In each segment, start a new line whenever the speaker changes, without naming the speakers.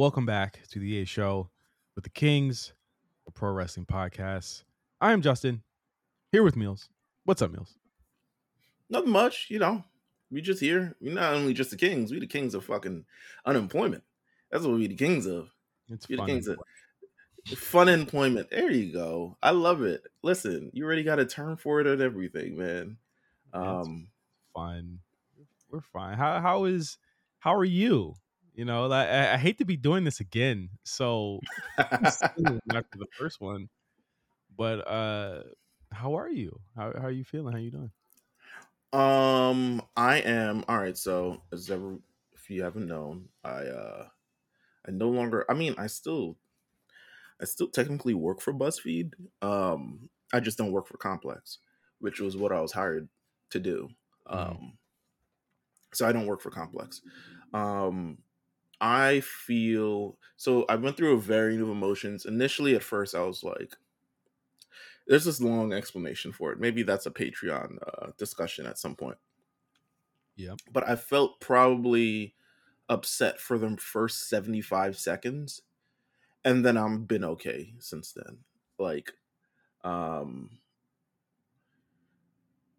welcome back to the A Show with the Kings, a pro wrestling podcast. I am Justin, here with Meelz. What's up, Meelz?
Nothing much, you know. We just here. We're not only just the kings, we the kings of fucking unemployment. That's what we the kings of.
It's
We the
fun.
kings of fun employment. There you go. I love it. Listen, you already got a term for it and everything, man. Um
fun. We're fine. How how is how are you? You know, like, I, I hate to be doing this again. So after the first one, but uh, how are you? How how are you feeling? How you doing?
Um, I am all right. So, as ever, if you haven't known, I uh, I no longer. I mean, I still, I still technically work for BuzzFeed. Um, I just don't work for Complex, which was what I was hired to do. Um,
Mhm.
so I don't work for Complex. Um, I feel so. I went through a variety of emotions. Initially, at first, I was like, "There's this long explanation for it. Maybe that's a Patreon uh, discussion at some point."
Yeah.
but I felt probably upset for the first 75 seconds and then I've been okay since then. Like um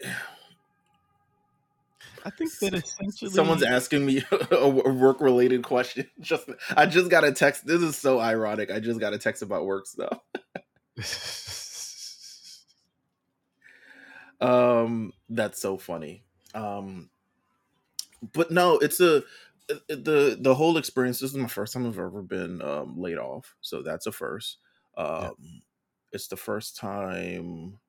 I think that essentially
someone's asking me a work related question. Just I just got a text. This is so ironic. I just got a text about work stuff. Um that's so funny. Um but no, it's a the the whole experience. This is my first time I've ever been um, laid off, so that's a first. Um, It's the first time,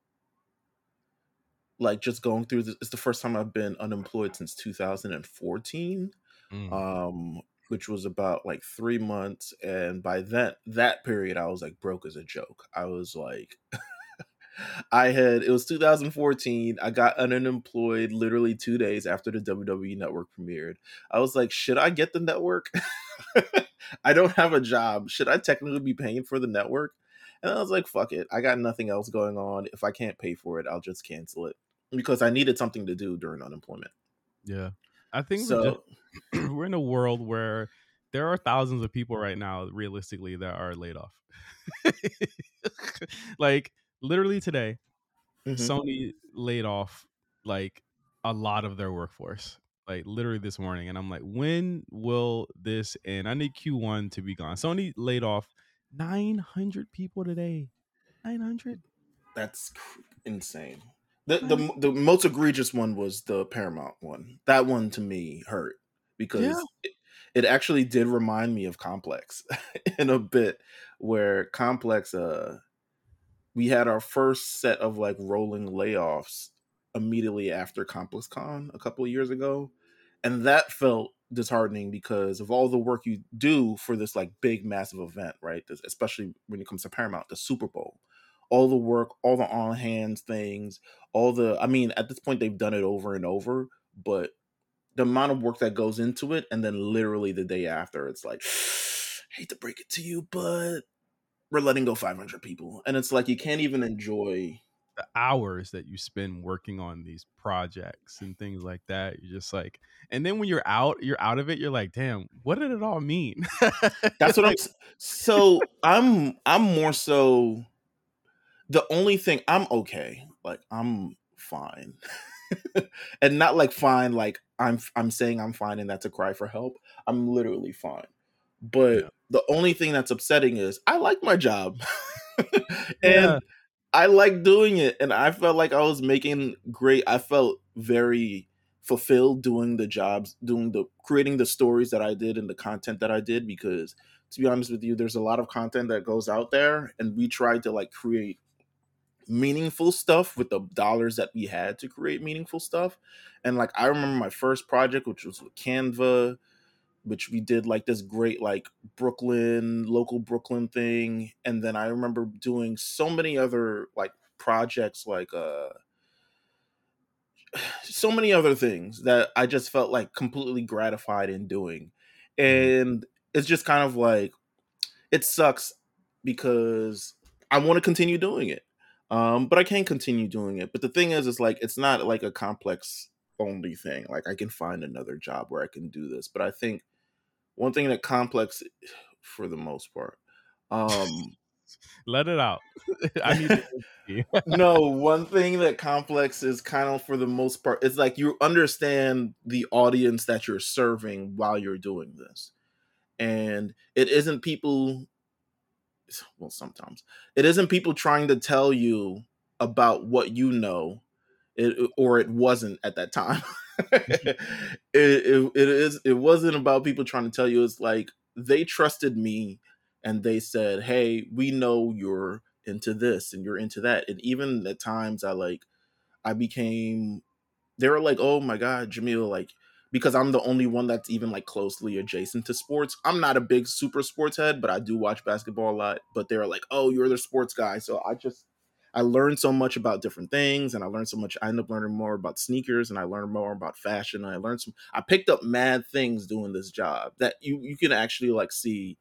like just going through. This, it's the first time I've been unemployed since 2014,
Mm.
um, which was about like three months. And by that that period, I was like broke as a joke. I was like. I had it was 2014. I got unemployed literally two days after the WWE network premiered. I was like, should I get the network? I don't have a job. Should I technically be paying for the network? And I was like, fuck it. I got nothing else going on. If I can't pay for it, I'll just cancel it because I needed something to do during unemployment.
yeah, I think we're, just, we're in a world where there are thousands of people right now, realistically, that are laid off. like literally today,
mhm.
Sony laid off like a lot of their workforce. Like literally this morning, and I'm like, when will this end? I need Q1 to be gone. Sony laid off 900 people today. 900.
that's cr- insane. The, the the most egregious one was the Paramount one. That one to me hurt because
Yeah.
it, it actually did remind me of Complex in a bit where Complex uh we had our first set of like rolling layoffs immediately after ComplexCon a couple of years ago and that felt disheartening because of all the work you do for this like big massive event, right? This- especially when it comes to Paramount, the Super Bowl. All the work, all the on hands things, all the I mean, at this point they've done it over and over, but the amount of work that goes into it, and then literally the day after, it's like, hate to break it to you, but we're letting go 500 people, and it's like you can't even enjoy.
The hours that you spend working on these projects and things like that you're just like and then when you're out you're out of it you're like damn what did it all mean
That's what I'm. So I'm. I'm more so. The only thing I'm okay. Like I'm fine, and not like fine. Like I'm. I'm saying I'm fine, and that's a cry for help. I'm literally fine. But
Yeah.
the only thing that's upsetting is I like my job, and
Yeah.
I like doing it, and I felt like I was making great. I felt very fulfilled doing the jobs, doing the creating the stories that I did and the content that I did. Because to be honest with you, there's a lot of content that goes out there, and we tried to like create meaningful stuff with the dollars that we had to create meaningful stuff. And like I remember my first project, which was with Canva, which we did like this great like Brooklyn local Brooklyn thing, and then I remember doing so many other like projects like uh so many other things that I just felt like completely gratified in doing. And it's just kind of like it sucks because I want to continue doing it. Um, but I can't continue doing it. But the thing is, it's like it's not like a complex only thing. Like I can find another job where I can do this. But I think one thing that complex for the most part um
let it out. I
need no one thing that complex is kind of for the most part it's like you understand the audience that you're serving while you're doing this. And it isn't people well sometimes it isn't people trying to tell you about what you know it, or it wasn't at that time Mm-hmm. it, it, it is it wasn't about people trying to tell you it's like they trusted me and they said hey we know you're into this and you're into that. And even at times i like i became they were like oh my god jamil like because i'm the only one that's even like closely adjacent to sports. I'm not a big super sports head but i do watch basketball a lot but they're like oh you're the sports guy. So i just I learned so much about different things and I learned so much. I ended up learning more about sneakers and I learned more about fashion. And I learned some, I picked up mad things doing this job that you, you can actually like see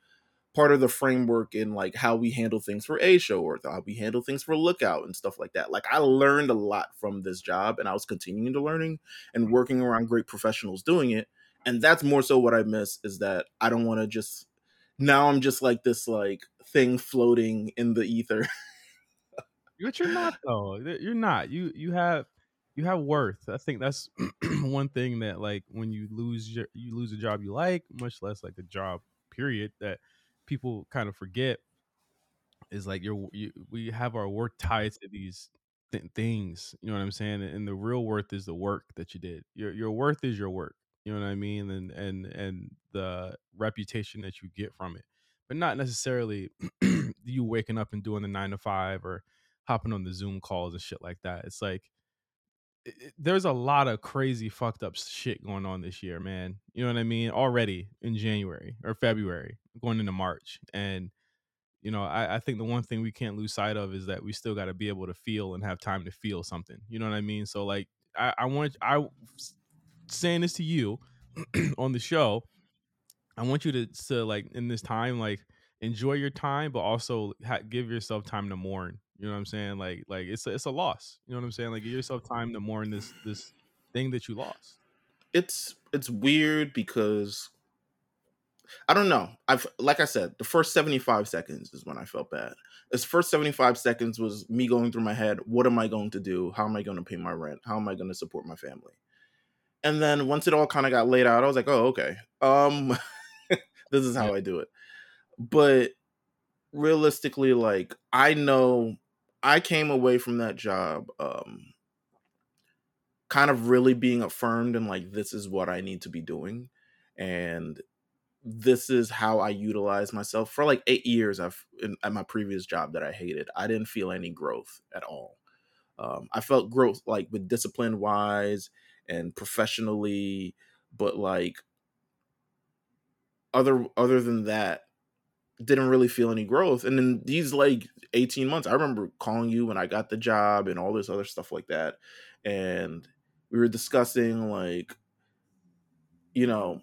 part of the framework in like how we handle things for a show or how we handle things for lookout and stuff like that. Like I learned a lot from this job and I was continuing to learning and working around great professionals doing it. And that's more so what I miss is that I don't want to just now I'm just like this like thing floating in the ether.
But you're not though. You're not. You you have you have worth. I think that's one thing that like when you lose your you lose a job you like, much less like a job period that people kind of forget is like you're you, we have our work tied to these th- things. You know what I'm saying? And the real worth is the work that you did. Your your worth is your work. You know what I mean? And and and the reputation that you get from it, but not necessarily you waking up and doing the nine to five or hopping on the Zoom calls and shit like that. It's like it, there's a lot of crazy fucked up shit going on this year, man. You know what I mean? Already in January or February, going into March. And, you know, I, I think the one thing we can't lose sight of is that we still got to be able to feel and have time to feel something. You know what I mean? So, like, I, I want, I saying this to you on the show, I want you to, to like, in this time, like, enjoy your time, but also ha- give yourself time to mourn you know what I'm saying? Like like it's a, it's a loss. You know what I'm saying? Like give yourself time to mourn this this thing that you lost.
It's it's weird because I don't know. I've like I said, the first 75 seconds is when I felt bad. This first 75 seconds was me going through my head, what am I going to do? How am I going to pay my rent? How am I going to support my family? And then once it all kind of got laid out, I was like, oh, okay. Um this is how. I do it. But realistically, like I know I came away from that job um kind of really being affirmed and like this is what I need to be doing and this is how I utilize myself for like 8 years I've in, at my previous job that I hated. I didn't feel any growth at all. Um, I felt growth like with discipline wise and professionally, but like other other than that, didn't really feel any growth. And then these like 18 months, I remember calling you when I got the job and all this other stuff like that. And we were discussing like, you know,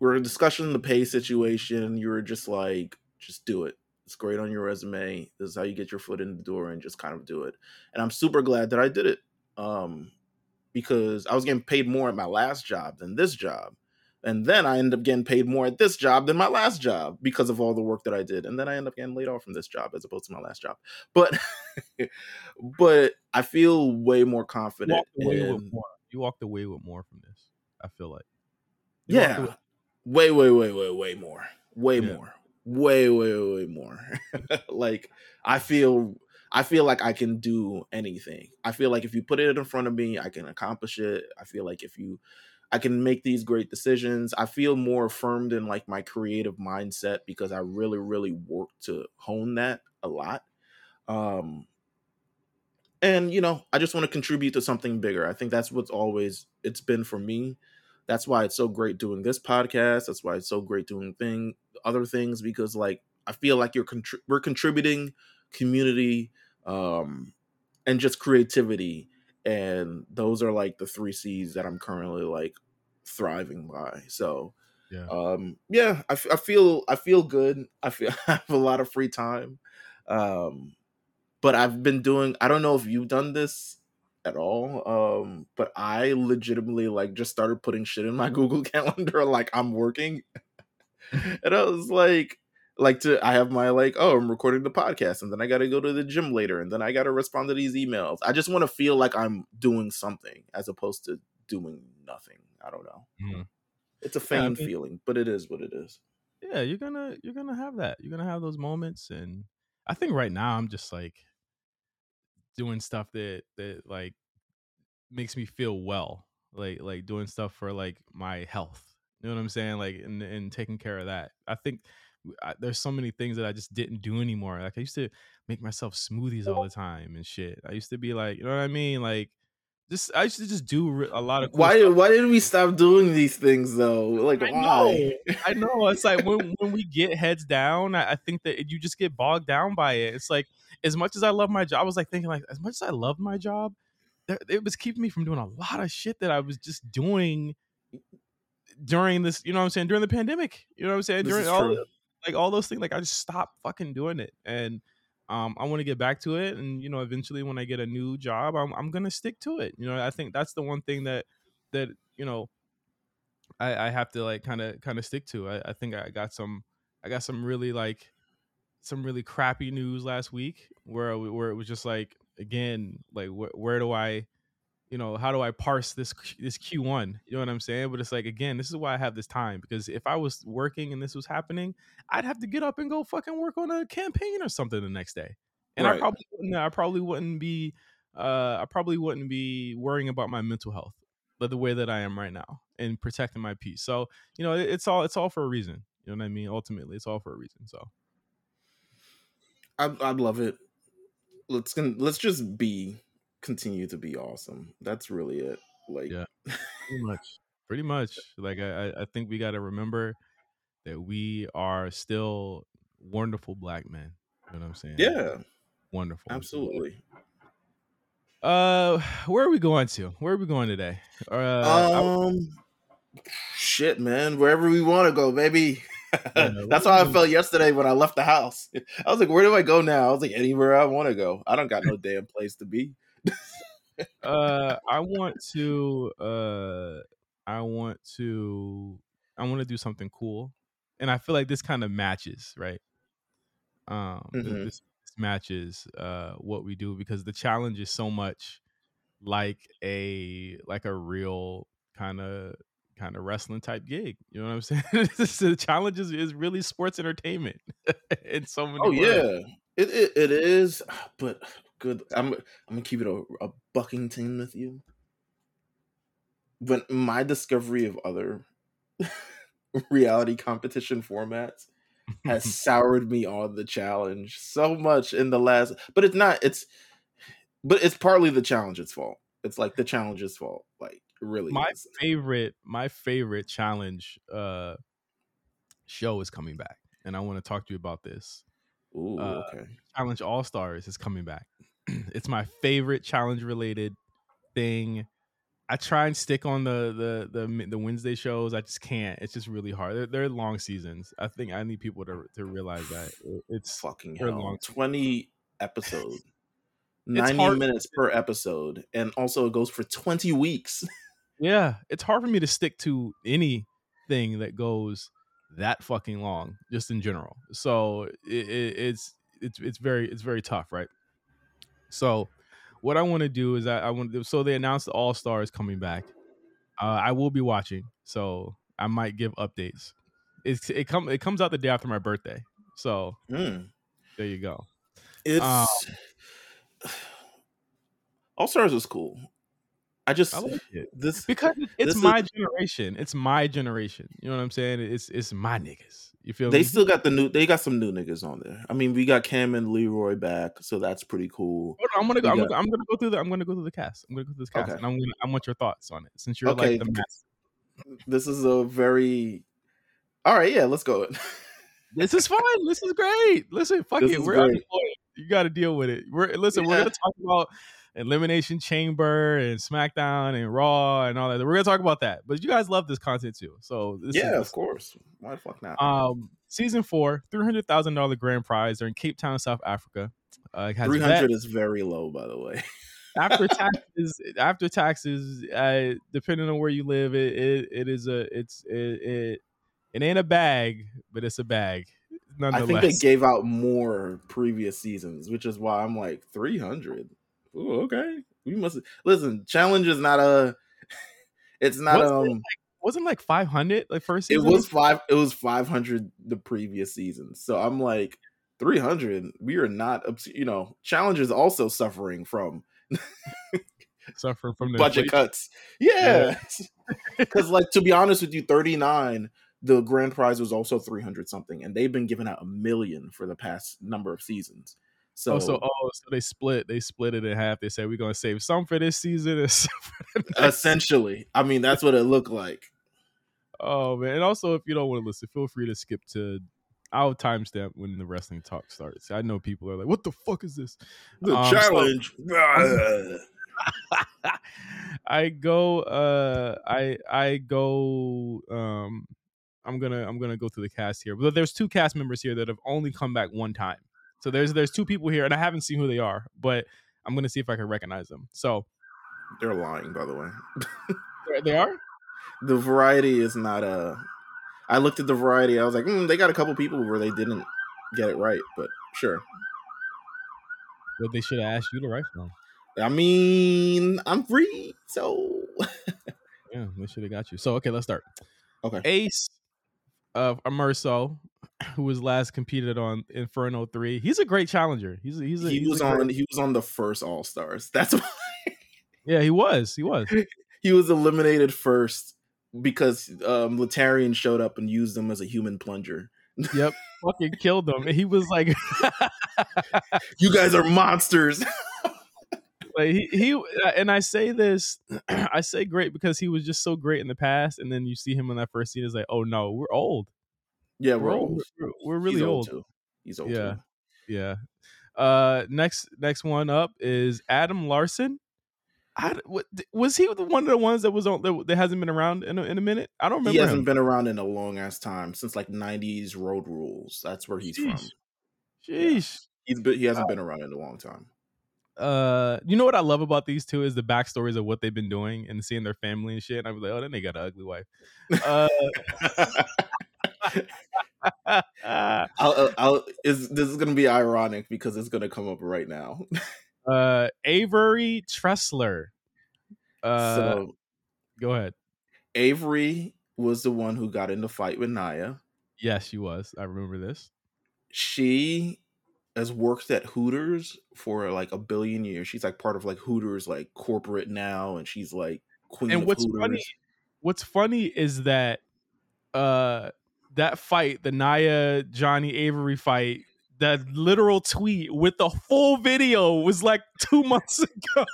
we were discussing the pay situation. You were just like, just do it. It's great on your resume. This is how you get your foot in the door and just kind of do it. And I'm super glad that I did it. Um, because I was getting paid more at my last job than this job and then I end up getting paid more at this job than my last job because of all the work that I did. And then I end up getting laid off from this job as opposed to my last job. But but I feel way more confident.
You walked, in... more. you walked away with more from this. I feel like.
You yeah. Way, way, way, way, way more. Way yeah. more. Way, way, way more. like I feel I feel like I can do anything. I feel like if you put it in front of me, I can accomplish it. I feel like if you I can make these great decisions. I feel more affirmed in like my creative mindset because I really, really work to hone that a lot. Um, and you know, I just want to contribute to something bigger. I think that's what's always it's been for me. That's why it's so great doing this podcast. That's why it's so great doing thing other things because like I feel like you're contri- we're contributing community um and just creativity and those are like the three C's that I'm currently like thriving by. So, yeah, um, yeah, I, f- I feel I feel good. I feel I have a lot of free time, um, but I've been doing. I don't know if you've done this at all. Um, but I legitimately like just started putting shit in my Google Calendar like I'm working, and I was like, like to I have my like oh I'm recording the podcast and then I got to go to the gym later and then I got to respond to these emails. I just want to feel like I'm doing something as opposed to doing nothing. I don't know. Mm. It's a feigned yeah, I mean, feeling, but it is what it is.
Yeah, you're gonna you're gonna have that. You're gonna have those moments, and I think right now I'm just like doing stuff that that like makes me feel well, like like doing stuff for like my health. You know what I'm saying? Like and and taking care of that. I think I, there's so many things that I just didn't do anymore. Like I used to make myself smoothies all the oh. time and shit. I used to be like, you know what I mean? Like just I used to just do a lot of
cool why stuff. why did we stop doing these things though like I
why know, I know it's like when when we get heads down I, I, think that you just get bogged down by it it's like as much as I love my job I was like thinking like as much as I love my job it was keeping me from doing a lot of shit that I was just doing during this you know what I'm saying during the pandemic you know what I'm saying this during all like all those things like I just stopped fucking doing it and um, I want to get back to it, and you know, eventually when I get a new job, I'm I'm gonna stick to it. You know, I think that's the one thing that that you know I, I have to like kind of kind of stick to. I, I think I got some I got some really like some really crappy news last week where where it was just like again like wh- where do I you know, how do I parse this this Q1? You know what I'm saying? But it's like again, this is why I have this time because if I was working and this was happening, I'd have to get up and go fucking work on a campaign or something the next day. And right. I probably wouldn't, I probably wouldn't be uh I probably wouldn't be worrying about my mental health but the way that I am right now and protecting my peace. So, you know, it's all it's all for a reason. You know what I mean? Ultimately, it's all for a reason. So
I I love it. Let's let's just be continue to be awesome. That's really it. Like
yeah, pretty much, pretty much. Like I, I think we got to remember that we are still wonderful black men. You know what I'm saying?
Yeah,
wonderful.
Absolutely.
Uh, where are we going to? Where are we going today? Uh,
um, I, shit, man, wherever we want to go, baby. That's how I felt yesterday when I left the house. I was like, "Where do I go now?" I was like, "Anywhere I want to go. I don't got no damn place to be."
uh, I want to. Uh, I want to. I want to do something cool, and I feel like this kind of matches, right? Um, mm-hmm. this, this matches uh what we do because the challenge is so much like a like a real kind of kind of wrestling type gig. You know what I'm saying? the challenge is, is really sports entertainment in so many.
Oh yeah, it, it it is. But good. I'm I'm gonna keep it a, a Buckington with you. But my discovery of other reality competition formats has soured me on the challenge so much in the last but it's not it's but it's partly the challenge's fault it's like the challenge's fault like really
my
is.
favorite my favorite challenge uh show is coming back and i want to talk to you about this
Ooh, uh, okay.
challenge all stars is coming back it's my favorite challenge related thing. I try and stick on the the the the Wednesday shows. I just can't. It's just really hard. They're, they're long seasons. I think I need people to to realize that it's
fucking hell. Long Twenty episodes, ninety minutes per episode, and also it goes for twenty weeks.
yeah, it's hard for me to stick to anything that goes that fucking long, just in general. So it, it, it's it's it's very it's very tough, right? So, what I want to do is I, I want to, so they announced the All Stars coming back. Uh, I will be watching, so I might give updates. It's it come it comes out the day after my birthday, so mm. there you go.
It's um, All Stars is cool. I just I like this
because it's this my is, generation. It's my generation. You know what I'm saying? It's it's my niggas. You feel
they
me?
still got the new. They got some new niggas on there. I mean, we got Kam and Leroy back, so that's pretty cool.
I'm gonna go. I'm, gonna, I'm, gonna, go through the. I'm gonna go through the cast. I'm gonna go through this cast, okay. and I'm gonna. I want your thoughts on it since you're okay. like the master.
This is a very. All right, yeah, let's go.
this is fun. This is great. Listen, fuck this it. We're. You got to deal with it. We're listen. Yeah. We're gonna talk about Elimination Chamber and SmackDown and Raw and all that. We're gonna talk about that. But you guys love this content too. So
yeah,
is,
of course. Why the fuck not?
Um, season four, three hundred thousand dollar grand prize. They're in Cape Town, South Africa.
Uh, Three hundred is very low, by the way.
after taxes, after taxes, uh, depending on where you live, it it, it is a it's it, it it ain't a bag, but it's a bag.
I think they gave out more previous seasons, which is why I'm like 300. Ooh, okay. We must listen. Challenge is not a. It's not
wasn't
um.
It like, wasn't like 500 like first
It was five. It was 500 the previous season. So I'm like 300. We are not. You know, challenge is also suffering from
suffering from the
budget
inflation.
cuts. Yeah, because like to be honest with you, 39 the grand prize was also 300 something and they've been giving out a million for the past number of seasons so
oh, so oh, so they split. They split it in half. They said we're gonna save some for this season and some for the
essentially i mean that's what it looked like
Oh man! And also, if you don't want to listen, feel free to skip to. I'll timestamp when the wrestling talk starts. I know people are like, "What the fuck is this?"
the
Um, so-
challenge
I go. Uh, I I go. Um, I'm gonna I'm gonna go through the cast here. But there's two cast members here that have only come back one time. So there's there's two people here, and I haven't seen who they are, but I'm gonna see if I can recognize them. So
they're lying by the way
they are.
the variety is not a i looked at the variety i was like mm, they got a couple people where they didn't get it right but sure
But they should have asked you to write for them.
i mean i'm free so
Yeah, they should have got you. So okay, let's start.
okay
Ace of Amerson, who was last competed on Inferno Three. He's a great challenger. He's a, he's a,
he
he's
was on
great-
he was on the first all stars that's why
yeah, he was. He was.
he was eliminated first because um Laterrian showed up and used him as a human plunger.
Yep, fucking killed him. And he was like,
You guys are monsters.
Like he, he and I say this, I say great because he was just so great in the past, and then you see him in that first scene. It's like, oh no, we're old.
yeah,
We're
we're
old.
old.
We're, we're really
He's
old.
too. He's old
Yeah.
too.
Yeah. Uh, next next one up is Adam Larson. I, what, was he the one of the ones that was on that, that hasn't been around in a, in a minute? I don't remember
He hasn't
him.
been around in a long ass time since like '90s Road Rules. That's where he's from.
Sheesh. Sheesh.
He's been, he hasn't been around in a long time.
Uh, you know what I love about these two is the backstories of what they've been doing and seeing their family and shit. And I'm like, oh, then they got an ugly wife. Uh,
I'll, I'll, I'll, is this is gonna be ironic because it's gonna come up right now.
uh, Averey Tressler. Uh,
so
go ahead.
Averey was the one who got in the fight with Naya.
Yes, she was. I remember this.
she has worked at Hooters for like a billion years. She's like part of like Hooters like corporate now, and she's like queen
and
of
what's
Hooters.
funny what's funny is that uh that fight the naya johnny avery fight that literal tweet with the full video was like two months ago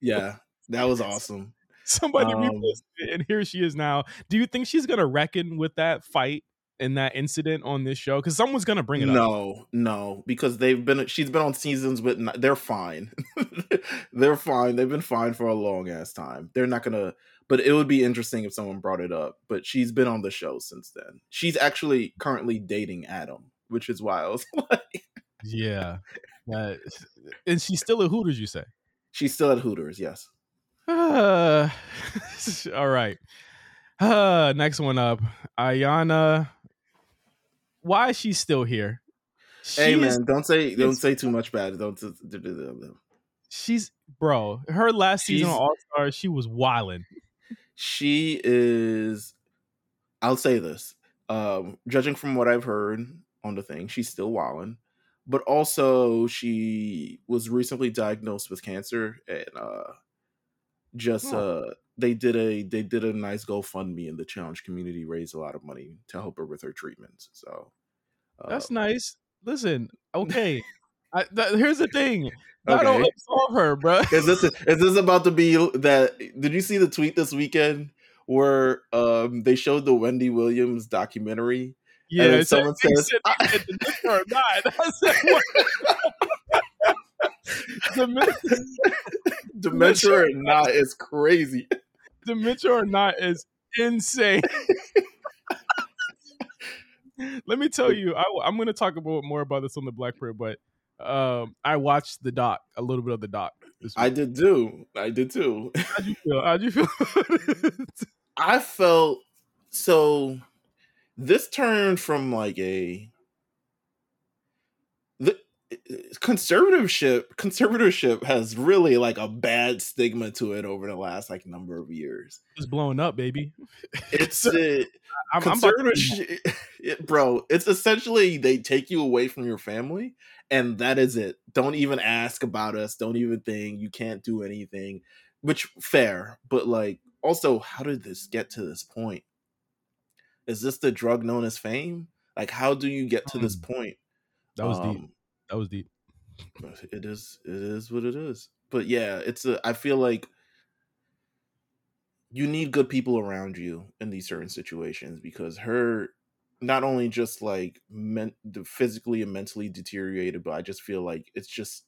Yeah, that was awesome.
somebody
Um,
reposted it and here she is now do you think she's gonna reckon with that fight and that incident on this show because someone's gonna bring it up
No, no, because they've been she's been on seasons with they're fine. they're fine. They've been fine for a long ass time. They're not gonna. But it would be interesting if someone brought it up. But she's been on the show since then. She's actually currently dating Adam, which is why I was like,
yeah and she's still at hooters you say
she's still at Hooters. Yes.
Uh, all right. Uh, next one up. Ayanna. Why is she still here? She
hey
is-
man, don't say don't say too much bad. Don't. do- do- do- do- do.
she's bro. Her last season on All Stars, she was wilding.
she is i'll say this um judging from what i've heard on the thing she's still wilding but also she was recently diagnosed with cancer and uh just
Oh.
uh they did a they did a nice gofundme and the challenge community raised a lot of money to help her with her treatments so uh,
That's nice. Listen, okay. I, th- here's the thing. I don't
Okay.
absolve her, bro.
is this is this about to be that did you see the tweet this weekend where um they showed the wendy williams documentary
Yeah, so
someone says,
said
"I-
they said the Mitchell or not. I said, what? Mi-
dementia or not is crazy
the Mitchell or not is insane. Let me tell you, I, am going to talk about more about this on the Black Prayer, but um, I watched the doc, a little bit of the doc,
I did too. I did too.
How'd you feel? How'd you feel?
I felt so. This turned from like a conservatorship conservatorship has really like a bad stigma to it over the last like number of years.
It's blowing up, baby.
It's uh, I'm, conservatorship, I'm it, bro. It's essentially they take you away from your family, and that is it. Don't even ask about us. Don't even think you can't do anything. Which fair, but like also, how did this get to this point? Is this the drug known as fame? Like, how do you get to this mm. point?
That was um, deep. That was deep.
It is. It is what it is. But yeah, it's a. I feel like you need good people around you in these certain situations because her not only just like meant physically and mentally deteriorated, but I just feel like it's just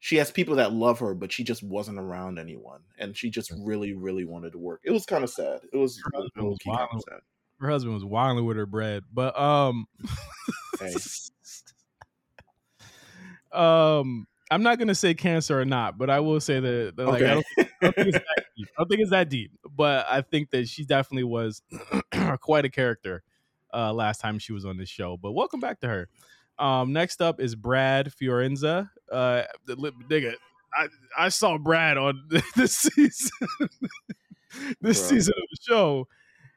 she has people that love her, but she just wasn't around anyone, and she just really, really wanted to work. It was kind of sad. It was, her husband was,
was sad. Her husband was wilding with her bread, but um, um, I'm not gonna say cancer or not, but I will say that, that like, okay. I, don't, I, don't, think it's that deep. I don't think it's that deep, but I think that she definitely was quite a character uh, last time she was on this show. But welcome back to her. Um, next up is Brad Fiorenza. Uh, the nigga, I I saw Brad on this season, this Bro. season of the show.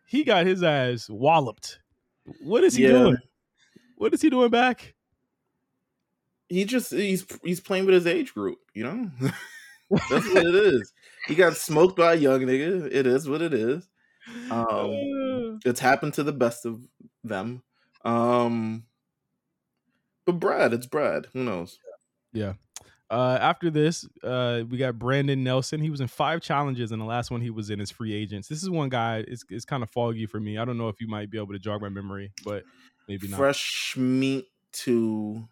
He got his ass walloped. What is he yeah. doing? What is he doing back?
He just he's he's playing with his age group, you know. That's what it is. He got smoked by a young nigga. It is what it is. Um, it's happened to the best of them. Um, but Brad, it's Brad. Who knows?
Yeah. Uh, after this, uh, we got Brandon Nelson. He was in five challenges, and the last one he was in is free agents. This is one guy. It's, it's kind of foggy for me. I don't know if you might be able to jog my memory, but maybe not.
Fresh meat to.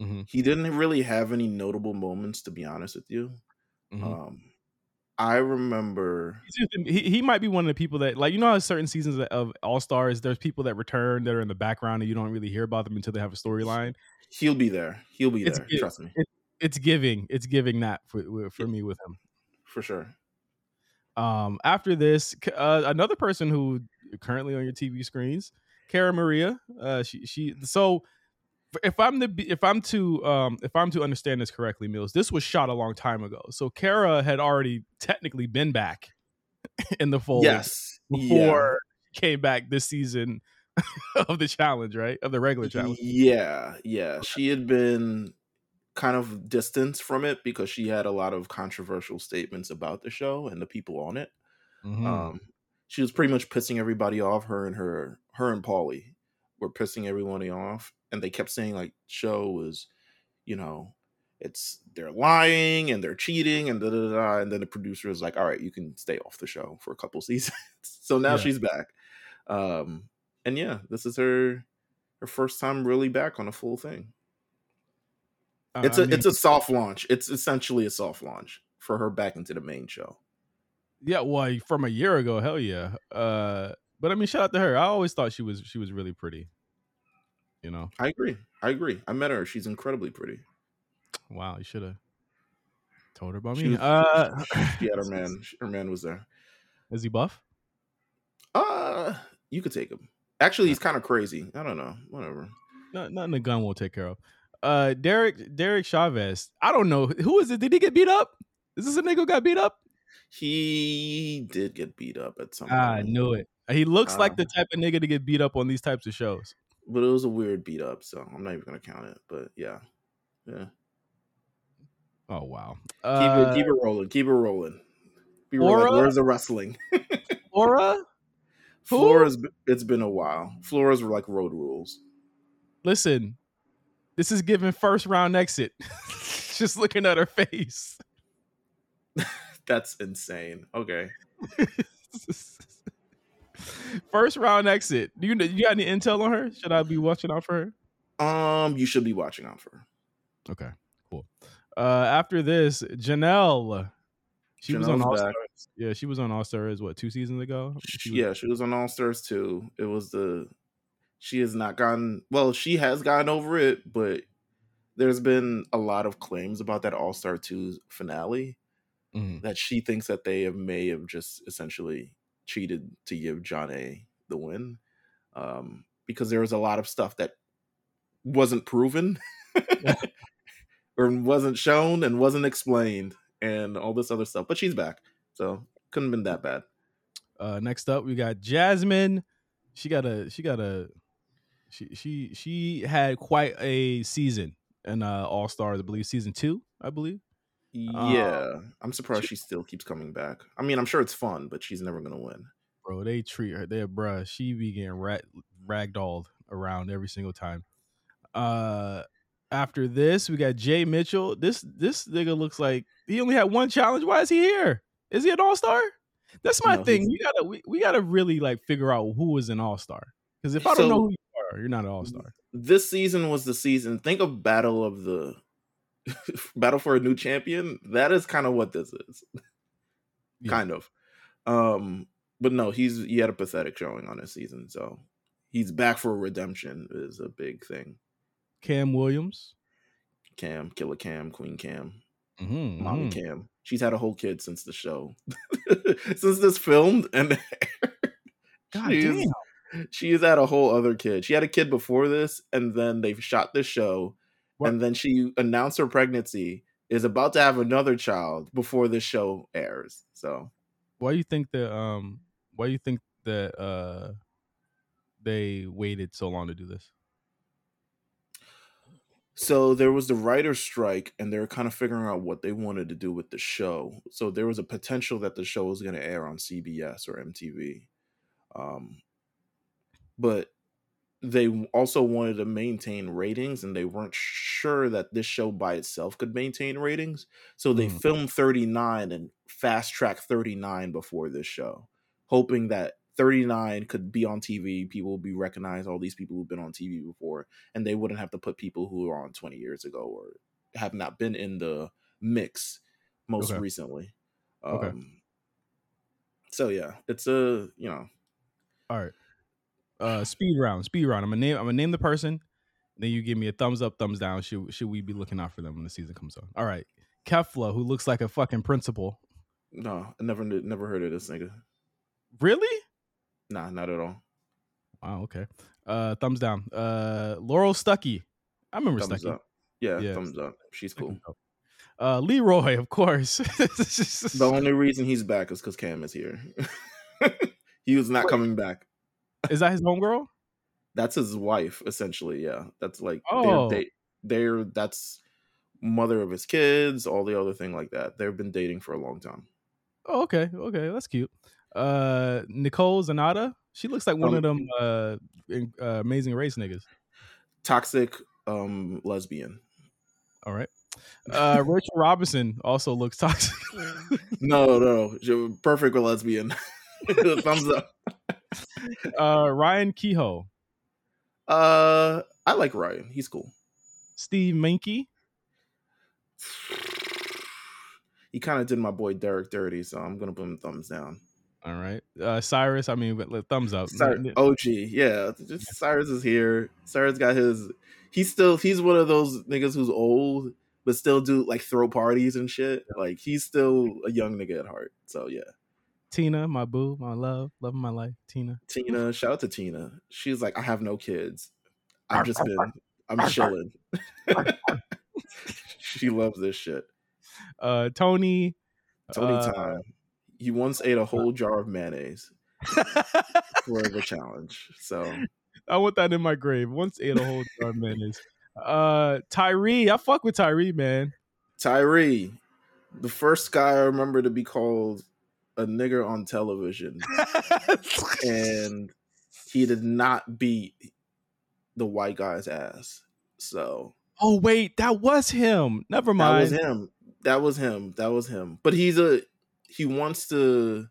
Mm-hmm. He didn't really have any notable moments, to be honest with you. Mm-hmm. Um, I remember
he, he might be one of the people that like you know how certain seasons of All Stars there's people that return that are in the background and you don't really hear about them until they have a storyline.
He'll be there. He'll be it's, there. It, trust me.
It, it's giving. It's giving that for for me with him
for sure.
Um, after this, uh, another person who currently on your TV screens, Cara Maria. Uh, she she so if I'm the if I'm to um if I'm to understand this correctly, Meelz, this was shot a long time ago. So Cara had already technically been back in the fold.
Yes.
Before yeah. came back this season of the challenge, right? Of the regular challenge.
Yeah, yeah. She had been kind of distanced from it because she had a lot of controversial statements about the show and the people on it. Mm-hmm. Um, she was pretty much pissing everybody off. Her and her, her and Paulie were pissing everyone off, and they kept saying like show was, you know, it's they're lying and they're cheating and da da da. And then the producer is like, "All right, you can stay off the show for a couple seasons." so now yeah. she's back, um, and yeah, this is her her first time really back on a full thing. Uh, it's a I mean, it's a soft launch. It's essentially a soft launch for her back into the main show.
Yeah, well, from a year ago, hell yeah. Uh, but I mean, shout out to her. I always thought she was she was really pretty. You know,
I agree. I agree. I met her. She's incredibly pretty.
Wow, you should have told her about she me. Uh,
she had her man. Her man was there.
Is he buff?
Uh, you could take him. Actually, he's kind of crazy. I don't know. Whatever.
No, nothing the gun won't take care of. Uh, Derek Derek Chavis. I don't know who is it. Did he get beat up? Is this a nigga who got beat up?
He did get beat up at some.
I knew it. He looks like the type of nigga to get beat up on these types of shows.
But it was a weird beat up, so I'm not even gonna count it. But yeah, yeah.
Oh wow!
Uh, keep it, keep it rolling. Keep it rolling. Be Aura? Where's the wrestling?
Aura.
Flora's. It's been a while. Flora's were like road rules.
Listen, this is giving first round exit. Just looking at her face.
That's insane. Okay.
First round exit. Do you you got any intel on her? Should I be watching out for
her? Um, you should be watching out for her.
Okay, cool. Uh, after this, Janelle. She Janelle's was on All Stars. Yeah, she was on All Stars. What two seasons ago?
She was- yeah, she was on All Stars too. It was the. She has not gotten well. She has gotten over it, but there's been a lot of claims about that All Star 2 finale
Mhm.
that she thinks that they have, may have just essentially cheated to give Jonna the win um, because there was a lot of stuff that wasn't proven or wasn't shown and wasn't explained and all this other stuff. But she's back, so couldn't have been that bad.
Uh, next up, we got Jasmine. She got a she got a she she she had quite a season in uh, All Stars. I believe season two. I believe.
Yeah, I'm surprised she still keeps coming back. I mean, I'm sure it's fun, but she's never gonna win.
Bro, they treat her. They're bruh. She be getting rag, ragdolled around every single time. Uh, after this, we got Jay Mitchell. This this nigga looks like he only had one challenge. Why is he here? Is he an all star? That's my
No,
thing. We gotta we, we gotta really like figure out who is an all star. Because if I don't
So-
know who you are, you're not an all star.
This season was the season. Think of Battle of the Battle for a New Champion. That is kind of what this is.
Yeah.
Kind of. Um, but no, he's he had a pathetic showing on this season, so he's back for redemption is a big thing.
Kam Williams.
Kam, Killer Kam, Queen Kam,
Mm-hmm,
Mommy Kam. She's had a whole kid since the show. since this filmed and
God
she
damn.
she has had a whole other kid. She had a kid before this, and then they shot this show,
What?
and then she announced her pregnancy, is about to have another child before the show airs. So
Why do you think that um why do you think that uh they waited so long to do this?
So there was the writer's strike, and they were kind of figuring out what they wanted to do with the show. So there was a potential that the show was going to air on CBS or MTV, um, but they also wanted to maintain ratings, and they weren't sure that this show by itself could maintain ratings. So they
Mm.
filmed 39 and fast track 39 before this show, hoping that 39 could be on TV. People would be recognized, all these people who've been on TV before, and they wouldn't have to put people who were on 20 years ago or have not been in the mix most
Okay.
recently. Um,
Okay.
So yeah, it's a you know
All right. Uh speed round, speed round. I'm gonna name I'm gonna name the person. Then you give me a thumbs up, thumbs down. Should should we be looking out for them when the season comes on? All right. Kefla, who looks like a fucking principal.
no, I never never heard of this nigga.
Really?
Nah, not at all.
Wow, okay. Uh thumbs down. Uh Laurel Stucky. I remember
Thumbs
Stucky.
up. Yeah,
Yeah.
thumbs up. She's cool.
Uh Leroy, of course.
The only reason he's back is because Kam is here. he was not
Wait.
coming back.
Is that his homegirl?
That's his wife, essentially. Yeah, that's like
Oh.
they're, they, they're that's mother of his kids, all the other thing like that. They've been dating for a long time.
Oh, okay, okay, that's cute. Uh, Nicole Zanatta, she looks like one
Um,
of them uh, in- uh, Amazing Race niggas.
Toxic um lesbian.
All right. Uh, Rachel Robinson also looks toxic.
No, no, perfect lesbian. Thumbs up.
Uh, Ryan Kehoe,
Uh, I like Ryan. He's cool.
Steve Meinke.
He kind of did my boy Derek dirty, so I'm gonna put him thumbs down.
All right. Uh, Syrus, I mean, thumbs up.
Cy- OG, yeah. Just Syrus is here. Syrus got his. He's still. He's one of those niggas who's old, but still do like throw parties and shit. Like he's still a young nigga at heart. So yeah.
Tina, my boo, my love, love of my life, Tina.
Tina, shout out to Tina. She's like, I have no kids. I've just been. I'm chilling. she loves this shit.
Uh, Tony.
Tony
uh,
time. He once ate a whole jar of mayonnaise for the challenge. So
I want that in my grave. Once ate a whole jar of mayonnaise. Uh, Tyrie, I fuck with Tyrie, man.
Tyrie, the first guy I remember to be called a nigger on television, and he did not beat the white guy's ass. So
oh wait, that was him. Never
that
mind.
was him. That was him. That was him. But he's a he wants to.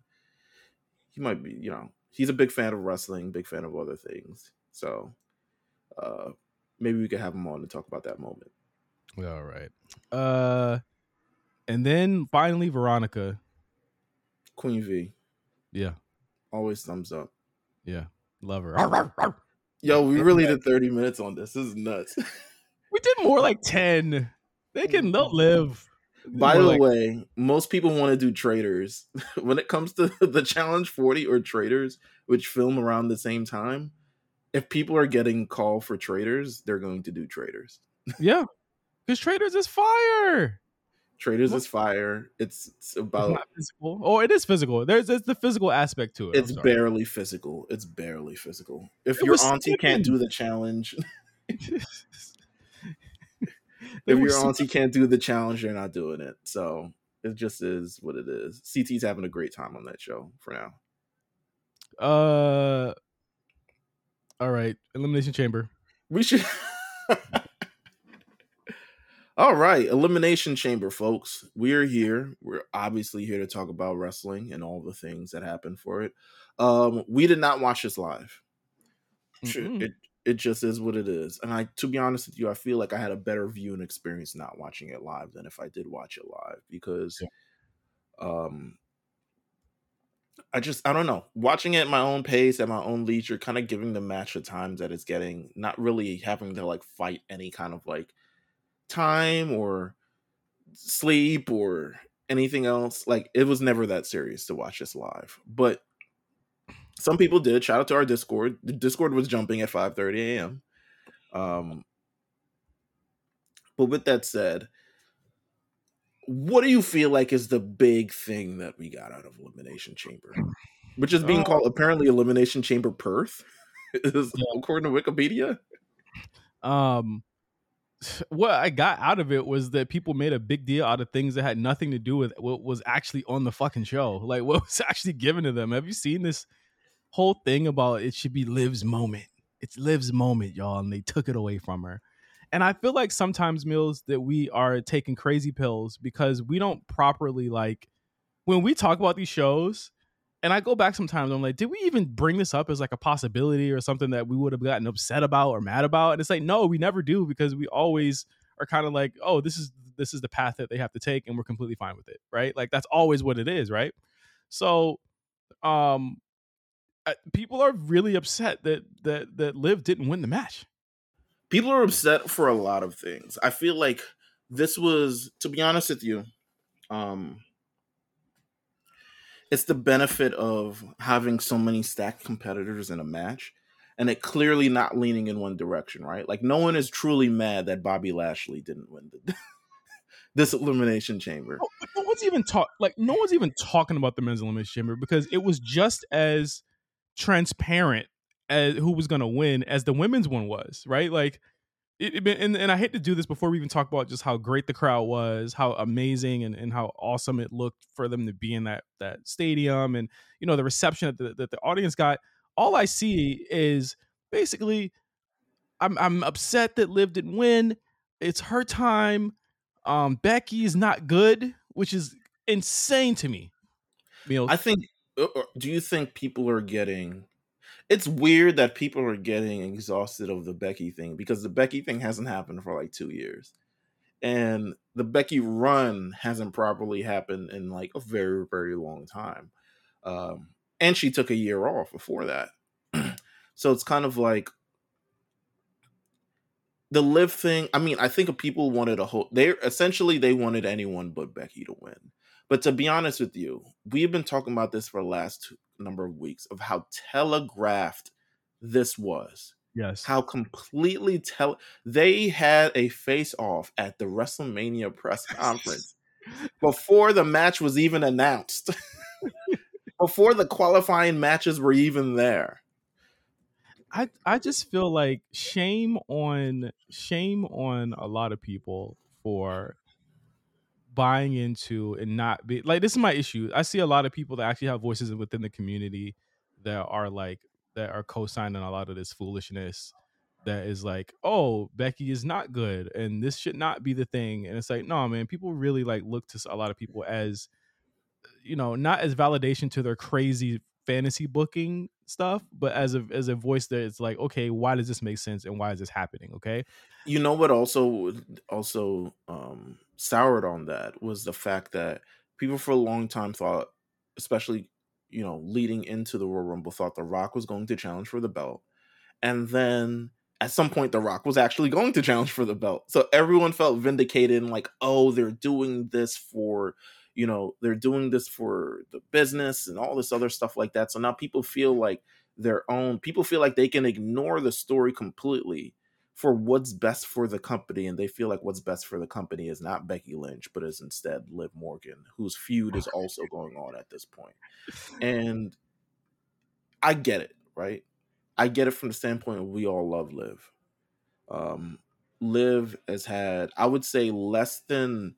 He might be, you know, he's a big fan of wrestling, big fan of other things. So, uh, maybe we could have him on to talk about that moment.
All right. Uh, and then finally Veronica.
Queen V,
Yeah,
always thumbs up.
yeah, love her.
Yo, we really did 30 minutes on this. This is nuts.
We did more like ten. They can. They'll live.
By the like, way, most people want to do Traitors. when it comes to the challenge 40 or Traitors, which film around the same time, if people are getting call for Traitors, they're going to do Traitors.
yeah. Because Traitors is fire.
Traitors what? is fire. It's, it's about
it's physical. Oh, it is physical. There's, there's the physical aspect to it.
It's barely physical. It's barely physical. If it your auntie can't do the challenge, if your auntie can't do the challenge, you're not doing it. So it just is what it is. CT's having a great time on that show for now.
Uh, all right, elimination chamber.
We should. all right, elimination chamber, folks. We are here. We're obviously here to talk about wrestling and all the things that happen for it. Um, we did not watch this live. Mm-hmm. It it just is what it is. And I, to be honest with you, I feel like I had a better viewing experience not watching it live than if I did watch it live because, yeah. um, I just I don't know. Watching it at my own pace, at my own leisure, kind of giving the match the time that it's getting, not really having to like fight any kind of like time or sleep or anything else. Like it was never that serious to watch this live. But some people did. Shout out to our Discord. The Discord was jumping at 5:30 a.m. Um, but with that said, what do you feel like is the big thing that we got out of Elimination Chamber, which is being uh, called apparently Elimination Chamber Perth, is yeah. according to Wikipedia.
Um, what I got out of it was that people made a big deal out of things that had nothing to do with what was actually on the fucking show, like what was actually given to them. Have you seen this? whole thing about it should be Liv's moment. It's Liv's moment, y'all, and they took it away from her. And I feel like sometimes Meelz that we are taking crazy pills because we don't properly like when we talk about these shows. And I go back sometimes, I'm like, did we even bring this up as like a possibility or something that we would have gotten upset about or mad about? And it's like, no, we never do because we always are kind of like, oh, this is this is the path that they have to take, and we're completely fine with it, right? Like that's always what it is, right? So, um, people are really upset that that that Liv didn't win the match.
People are upset for a lot of things. I feel like this was, to be honest with you, um, it's the benefit of having so many stacked competitors in a match and it clearly not leaning in one direction, right? Like no one is truly mad that Bobby Lashley didn't win the, this elimination chamber.
Oh, no, no one's even talk like no one's even talking about the men's elimination chamber because it was just as transparent as who was going to win as the women's one was, right? Like, it, it, and, and I hate to do this before we even talk about just how great the crowd was, how amazing and, and how awesome it looked for them to be in that that stadium, and you know the reception that the, that the audience got. All I see is basically, I'm I'm upset that Liv didn't win. It's her time. Um, Becky is not good, which is insane to me.
You know, I think uh, uh, do you think people are getting it's weird that people are getting exhausted of the Becky thing because the Becky thing hasn't happened for like 2 years. And the Becky run hasn't properly happened in like a very very long time. Um and she took a year off before that. so it's kind of like the Liv thing. I mean, I think people wanted a whole. They essentially they wanted anyone but Becky to win. But to be honest with you, we've been talking about this for the last number of weeks of how telegraphed this was.
Yes.
How completely tell they had a face off at the WrestleMania press conference before the match was even announced. before the qualifying matches were even there.
I I just feel like shame on shame on a lot of people for buying into and not be like this is my issue. I see a lot of people that actually have voices within the community that are like that are co-signing a lot of this foolishness that is like, oh, Becky is not good and this should not be the thing. And it's like, no, man, people really like look to a lot of people as you know, not as validation to their crazy fantasy booking stuff, but as a as a voice that it's like, okay, why does this make sense and why is this happening? Okay.
You know what also also um soured on that was the fact that people for a long time thought, especially, you know, leading into the Royal Rumble, thought The Rock was going to challenge for the belt. And then at some point The Rock was actually going to challenge for the belt. So everyone felt vindicated and like, oh, they're doing this for, you know, they're doing this for the business and all this other stuff like that. So now people feel like their own people feel like they can ignore the story completely for what's best for the company and they feel like what's best for the company is not Becky Lynch but is instead Liv Morgan whose feud is also going on at this point. And I get it, right? I get it from the standpoint we all love Liv. Um, Liv has had, I would say, less than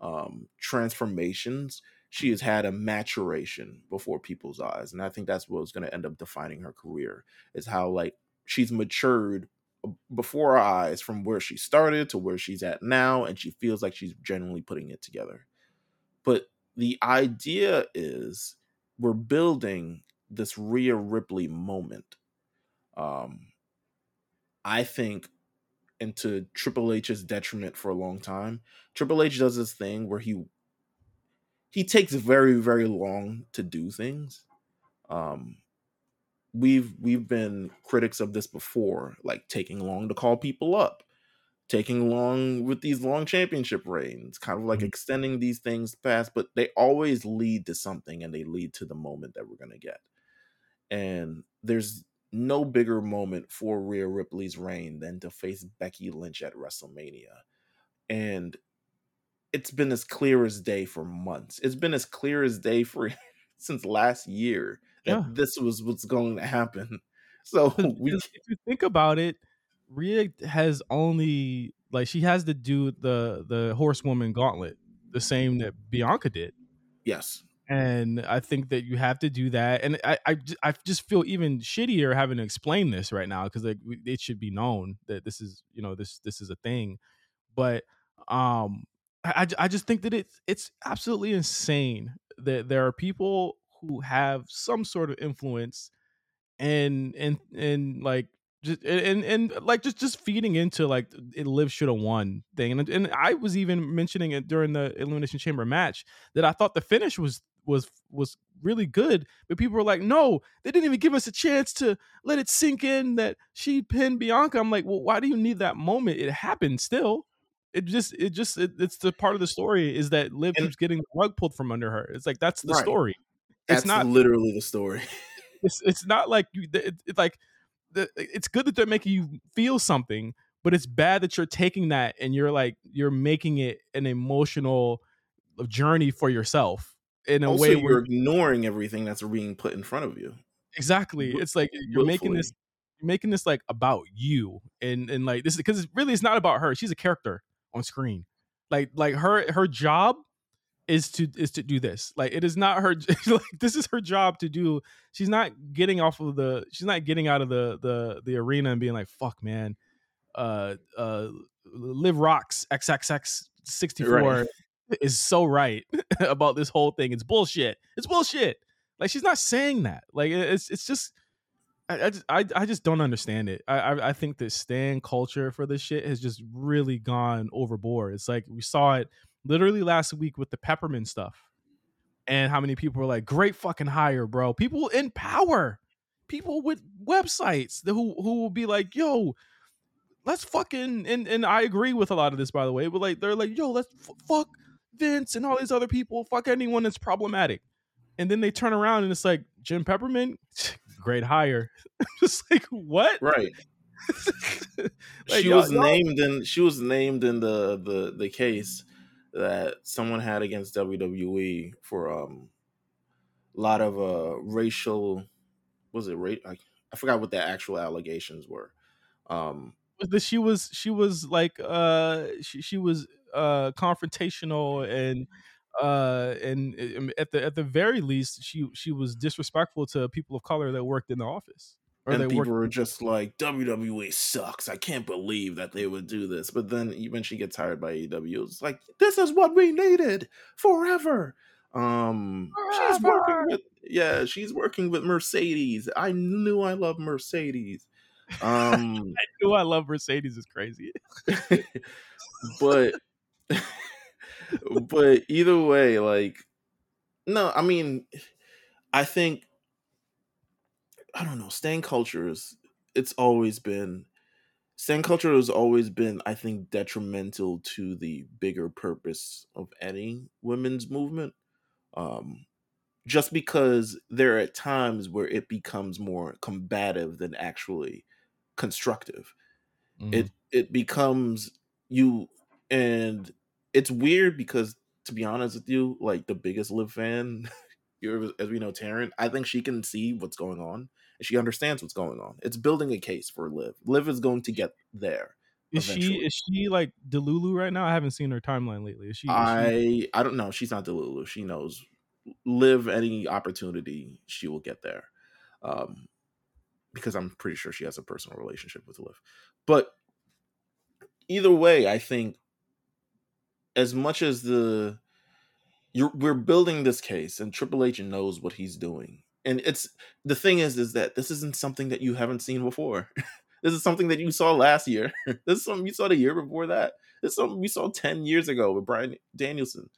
um, transformations. She has had a maturation before people's eyes, and I think that's what's going to end up defining her career. Is how like she's matured before our eyes from where she started to where she's at now, and she feels like she's genuinely putting it together. But the idea is we're building this Rhea Ripley moment um, I think, into Triple H's detriment for a long time. Triple H does this thing where he he takes very very long to do things. Um, we've we've been critics of this before, like taking long to call people up, taking long with these long championship reigns, kind of like mm-hmm. extending these things past, but they always lead to something and they lead to the moment that we're gonna get. And there's no bigger moment for Rhea Ripley's reign than to face Becky Lynch at WrestleMania. And it's been as clear as day for months. It's been as clear as day for since last year that yeah. this was what's going to happen. So we
if you think about it, Rhea has only like she has to do the the horsewoman gauntlet, the same that Bianca did.
Yes
and I think that you have to do that. And I, I, I just feel even shittier having to explain this right now because like it should be known that this is you know this this is a thing. But um, I, I just think that it's it's absolutely insane that there are people who have some sort of influence and and and like just and and like just just feeding into like it Liv should have won thing and and I was even mentioning it during the elimination chamber match that I thought the finish was was was really good but people were like no they didn't even give us a chance to let it sink in that she pinned bianca. I'm like well why do you need that moment? It happened still. It just it just it, it's the part of the story is that liv and, keeps getting the rug pulled from under her. It's like that's the right. story
it's that's not literally the story
it's it's not like you it, it's like the, it's good that they're making you feel something but it's bad that you're taking that and you're like you're making it an emotional journey for yourself in a
also,
way
where you're ignoring everything that's being put in front of you.
Exactly. It's like you're making this you're making this like about you and and like this because really it's not about her. She's a character on screen. Like like her her job is to is to do this. Like it is not her like this is her job to do. She's not getting off of the she's not getting out of the the the arena and being like fuck man. Uh uh live rocks xxx 64 right is so right about this whole thing. It's bullshit. It's bullshit. Like she's not saying that. Like it's it's just I, I just I, I just don't understand it. I, I I think the stan culture for this shit has just really gone overboard. It's like we saw it literally last week with the Pepperman stuff, and how many people were like, "Great fucking hire, bro." People in power, people with websites who who will be like, "Yo, let's fucking," and and I agree with a lot of this by the way, but like they're like, "Yo, let's f- fuck." Vince and all these other people, fuck anyone that's problematic. And then they turn around and it's like Jen Pepperman, great hire. Just like what?
Right. like, she was named in she was named in the the the case that someone had against WWE for um a lot of uh racial was it rate I, I forgot what the actual allegations were. Um
that she was she was like uh she, she was uh confrontational and uh and at the at the very least she she was disrespectful to people of color that worked in the office
or and people were just like WWE sucks. I can't believe that they would do this. But then even she gets hired by AEW, it's like this is what we needed forever. Um, forever. she's working with yeah, she's working with Mercedes. I knew I love Mercedes. Um,
I knew I love Mercedes is crazy,
but but either way, like no, I mean, I think I don't know. Staying culture is it's always been Stan culture has always been, I think, detrimental to the bigger purpose of any women's movement. Um, just because there are times where it becomes more combative than actually constructive. Mm-hmm. It it becomes you and it's weird because to be honest with you, like the biggest Liv fan, as we know, Taryn, I think she can see what's going on and she understands what's going on. It's building a case for Liv. Liv is going to get there.
Is eventually. she is she like Delulu right now? I haven't seen her timeline lately. Is she? Is
I she... I don't know. She's not Delulu. She knows. Liv any opportunity, she will get there. Um, because I'm pretty sure she has a personal relationship with Liv. But either way, I think as much as the you're, we're building this case and Triple H knows what he's doing. And it's the thing is is that this isn't something that you haven't seen before. this is something that you saw last year. this is something you saw the year before that. This is something we saw 10 years ago with Bryan Danielson.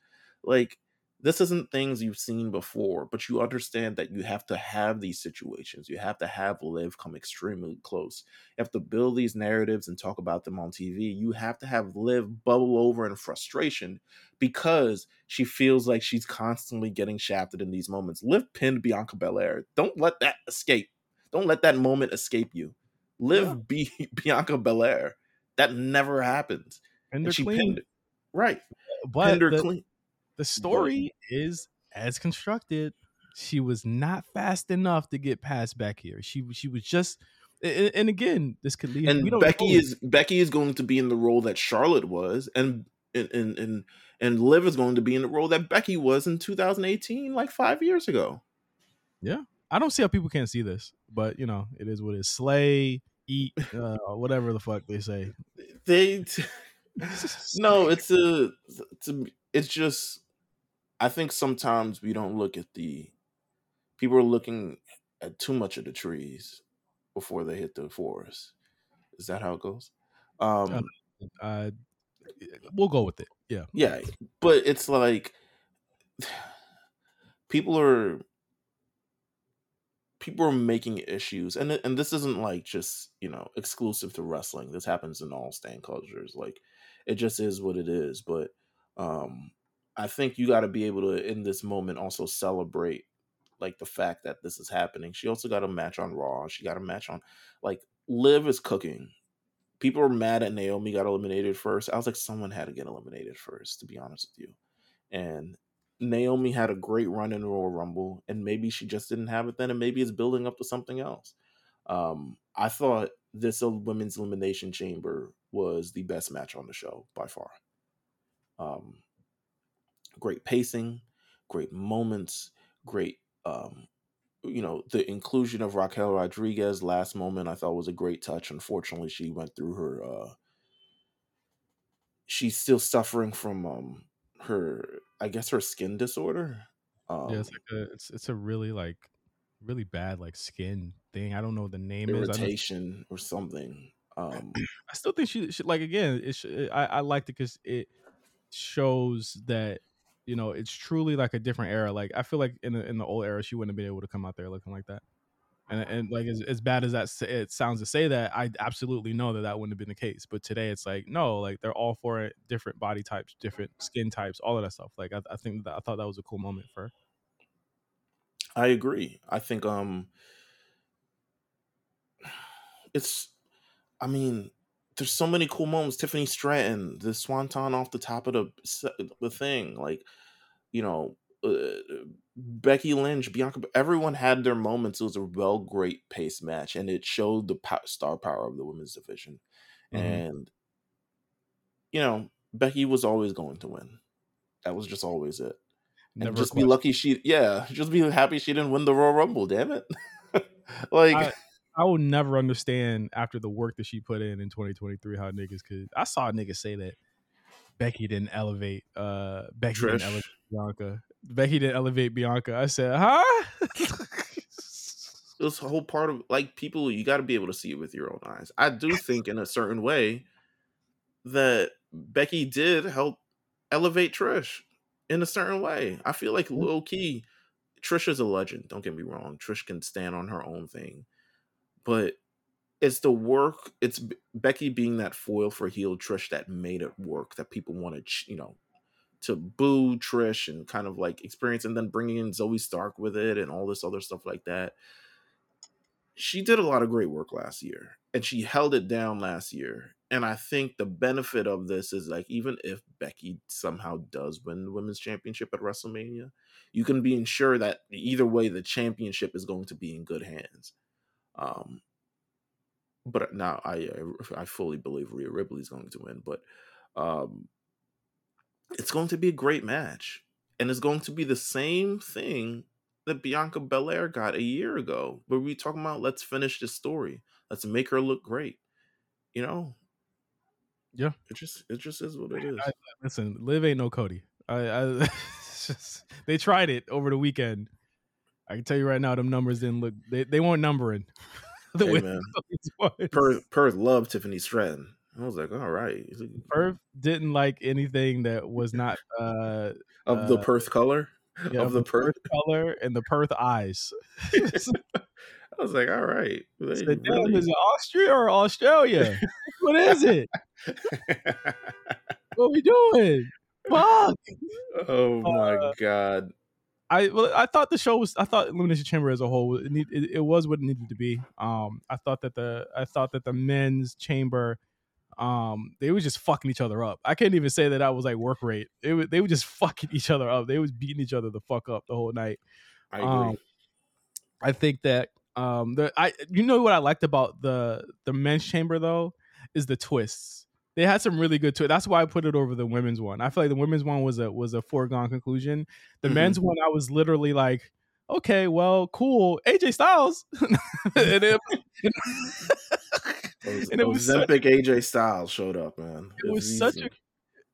Like this isn't things you've seen before, but you understand that you have to have these situations. You have to have Liv come extremely close. You have to build these narratives and talk about them on TV. You have to have Liv bubble over in frustration because she feels like she's constantly getting shafted in these moments. Liv pinned Bianca Belair. Don't let that escape. Don't let that moment escape you. Liv yeah. be Bianca Belair. That never happens.
And, and she clean. pinned
Right. But pinned her
the,
clean
the story is as constructed. She was not fast enough to get past back here. She she was just and, and again, this could lead.
And Becky is Becky is going to be in the role that Charlotte was, and and and and, and Liv is going to be in the role that Becky was in 2018, like five years ago.
Yeah, I don't see how people can't see this, but you know, it is what it is. Slay, eat, uh, whatever the fuck they say.
They. T- no, it's a, it's a, it's just I think sometimes we don't look at the people are looking at too much of the trees before they hit the forest. Is that how it goes? Um,
uh, we'll go with it. Yeah,
yeah, but it's like people are people are making issues, and and this isn't like just you know exclusive to wrestling. This happens in all stan cultures. Like it just is what it is. But um I think you got to be able to in this moment also celebrate like the fact that this is happening. She also got a match on Raw. She got a match on like Liv is cooking. People are mad at Naomi got eliminated first. I was like, someone had to get eliminated first, to be honest with you. And Naomi had a great run in Royal Rumble, and maybe she just didn't have it then, and maybe it's building up to something else. Um, I thought this women's elimination chamber was the best match on the show by far. Um, great pacing, great moments, great um, you know, the inclusion of Raquel Rodriguez last moment I thought was a great touch. Unfortunately, she went through her uh she's still suffering from um her I guess her skin disorder.
Um, yeah, it's like a it's it's a really like really bad like skin thing. I don't know what the name
irritation is. Or something. Um
I still think she, she like again, it I I liked it cuz it shows that you know, it's truly like a different era. Like I feel like in the in the old era, she wouldn't have been able to come out there looking like that. And and like as, as bad as that it sounds to say that, I absolutely know that that wouldn't have been the case. But today, it's like no, like they're all for it. Different body types, different skin types, all of that stuff. Like I, I think that I thought that was a cool moment for her.
I agree. I think um, it's. I mean, there's so many cool moments. Tiffany Stratton, the swanton off the top of the the thing, like you know, uh, Becky Lynch, Bianca, everyone had their moments. It was a well, great pace match, and it showed the po- star power of the women's division. Mm-hmm. And you know, Becky was always going to win. That was just always it. Never and just be lucky she, yeah, just be happy she didn't win the Royal Rumble. Damn it! like.
I, I will never understand after the work that she put in in 2023 how niggas could. I saw niggas say that Becky didn't elevate. Uh, Becky Trish. didn't elevate Bianca. Becky didn't elevate Bianca. I said, huh?
this whole part of like people, you got to be able to see it with your own eyes. I do think in a certain way that Becky did help elevate Trish in a certain way. I feel like low key, Trish is a legend. Don't get me wrong. Trish can stand on her own thing but it's the work. It's Becky being that foil for heel Trish that made it work. That people wanted, you know, to boo Trish and kind of like experience, and then bringing in Zoey Stark with it and all this other stuff like that. She did a lot of great work last year, and she held it down last year. And I think the benefit of this is like even if Becky somehow does win the women's championship at WrestleMania, you can be ensured that either way the championship is going to be in good hands. Um, but now I I fully believe Rhea Ripley is going to win, but um, it's going to be a great match, and it's going to be the same thing that Bianca Belair got a year ago, where we talking about let's finish this story, let's make her look great. You know,
yeah,
it just it just is what it is.
I, listen, Liv ain't no Cody. I, I just, they tried it over the weekend. I can tell you right now, them numbers didn't look. They they weren't numbering.
the hey, man. Perth, Perth loved Tiffany Stratton. I was like, all right.
Perth didn't like anything that was not uh
of
uh,
the Perth color.
Yeah, of the, the Perth. Perth color and the Perth eyes.
I was like, all right.
Said, really... Is it Austria or Australia? what is it? what are we doing? Fuck.
Oh my uh, god.
I well, I thought the show was. I thought Elimination Chamber as a whole it, it, it, was what it needed to be. Um, I thought that the I thought that the men's chamber, um, they was just fucking each other up. I can't even say that I was like work rate. It was, they were just fucking each other up. They was beating each other the fuck up the whole night.
I agree.
Um, I think that um the I you know what I liked about the the men's chamber though is the twists they had some really good to it. That's why I put it over the women's one. I feel like the women's one was a was a foregone conclusion. The mm-hmm. men's one, I was literally like, okay, well, cool. AJ Styles. and it,
and it was Ozempic AJ Styles showed up, man.
It, it was, was such a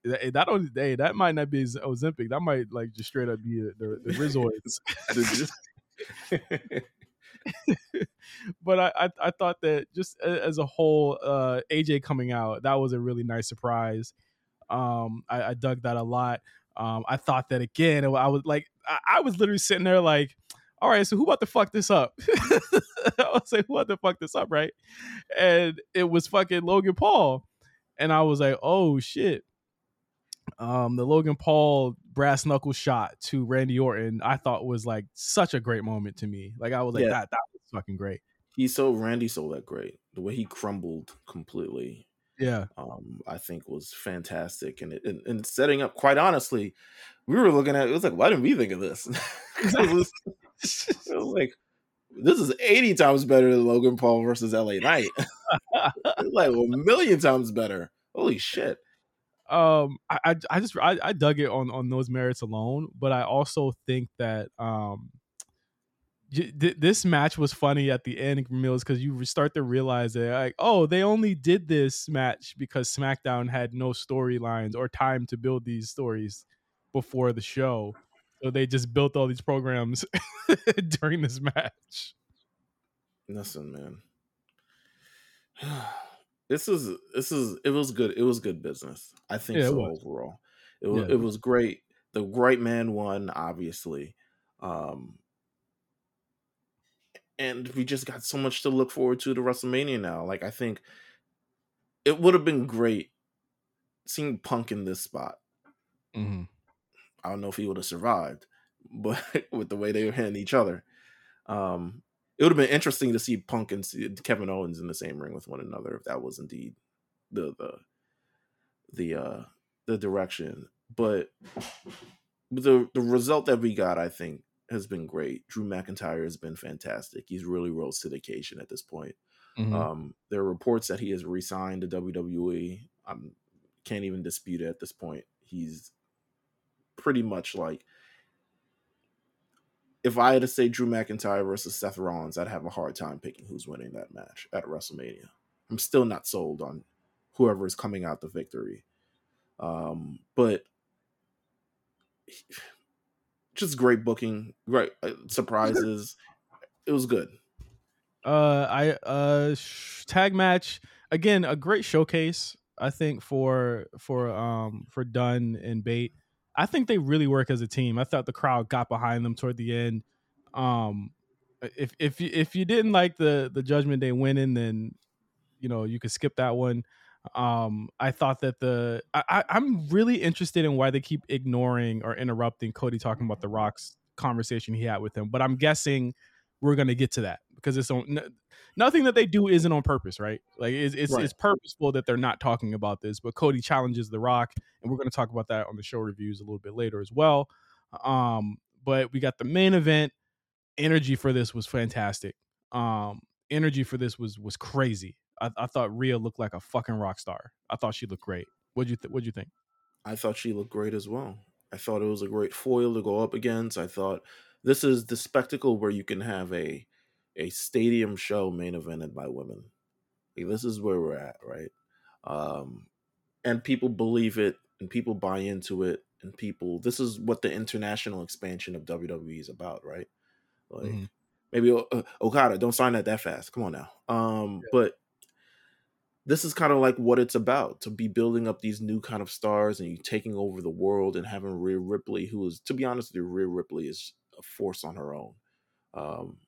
that only day that might not be Ozempic. That might like just straight up be the, the Rizzoids. but I, I, I thought that just as a whole, uh, AJ coming out that was a really nice surprise. Um, I, I dug that a lot. Um, I thought that again. I was like, I, I, was literally sitting there like, all right, so who about to fuck this up? I was like, who about to fuck this up, right? And it was fucking Logan Paul, and I was like, oh shit. Um, the Logan Paul brass knuckle shot to Randy Orton, I thought was like such a great moment to me. Like I was like, yeah. that that was fucking great.
He sold Randy sold that great. The way he crumbled completely.
Yeah.
Um, I think was fantastic. And it and, and, setting up, quite honestly, we were looking at it, it was like, why didn't we think of this? it, was, it was like this is 80 times better than Logan Paul versus LA Knight. like a million times better. Holy shit
um I, I just I, I dug it on on those merits alone but i also think that um this match was funny at the end Meelz because you start to realize that like oh they only did this match because smackdown had no storylines or time to build these stories before the show. So they just built all these programs during this match.
Listen man this is this is it was good. It was good business. I think yeah, so it overall. It was yeah. it was great. The great man won, obviously. Um and we just got so much to look forward to to WrestleMania now. Like I think it would have been great seeing Punk in this spot.
Mm-hmm.
I don't know if he would have survived, but with the way they were hitting each other. Um, it would have been interesting to see Punk and Kevin Owens in the same ring with one another if that was indeed the the the uh the direction. But the the result that we got, I think, has been great. Drew McIntyre has been fantastic. He's really rose to the occasion at this point. Mm-hmm. Um, there are reports that he has re-signed to WWE. I can't even dispute it at this point. He's pretty much like if I had to say Drew McIntyre versus Seth Rollins, I'd have a hard time picking who's winning that match at WrestleMania. I'm still not sold on whoever is coming out the victory. Um, but just great booking, great uh, surprises. it was good.
Uh, I uh tag match again, a great showcase. I think for for um for Dunne and Bate. I think they really work as a team. I thought the crowd got behind them toward the end. Um, if if you, if you didn't like the the Judgment Day winning, then you know you could skip that one. Um, I thought that the I, I'm really interested in why they keep ignoring or interrupting Cody talking about the Rock's conversation he had with him, but I'm guessing we're gonna get to that because it's on n- nothing that they do isn't on purpose, right? Like it's it's,
Right.
it's purposeful that they're not talking about this. But Cody challenges The Rock, and we're gonna talk about that on the show reviews a little bit later as well. Um, but we got the main event. Energy for this was fantastic. Um, energy for this was was crazy. I, I thought Rhea looked like a fucking rock star. I thought she looked great. What'd you th- What'd you think?
I thought she looked great as well. I thought it was a great foil to go up against. I thought this is the spectacle where you can have a a stadium show main evented by women. Like, this is where we're at, right? Um, and people believe it, and people buy into it, and people. This is what the international expansion of WWE is about, right? Like
Mhm.
maybe uh, Okada, don't sign that that fast. Come on now. Um, but this is kind of like what it's about to be building up these new kind of stars and you taking over the world and having Rhea Ripley, who is, to be honest with you, Rhea Ripley is a force on her own. Um,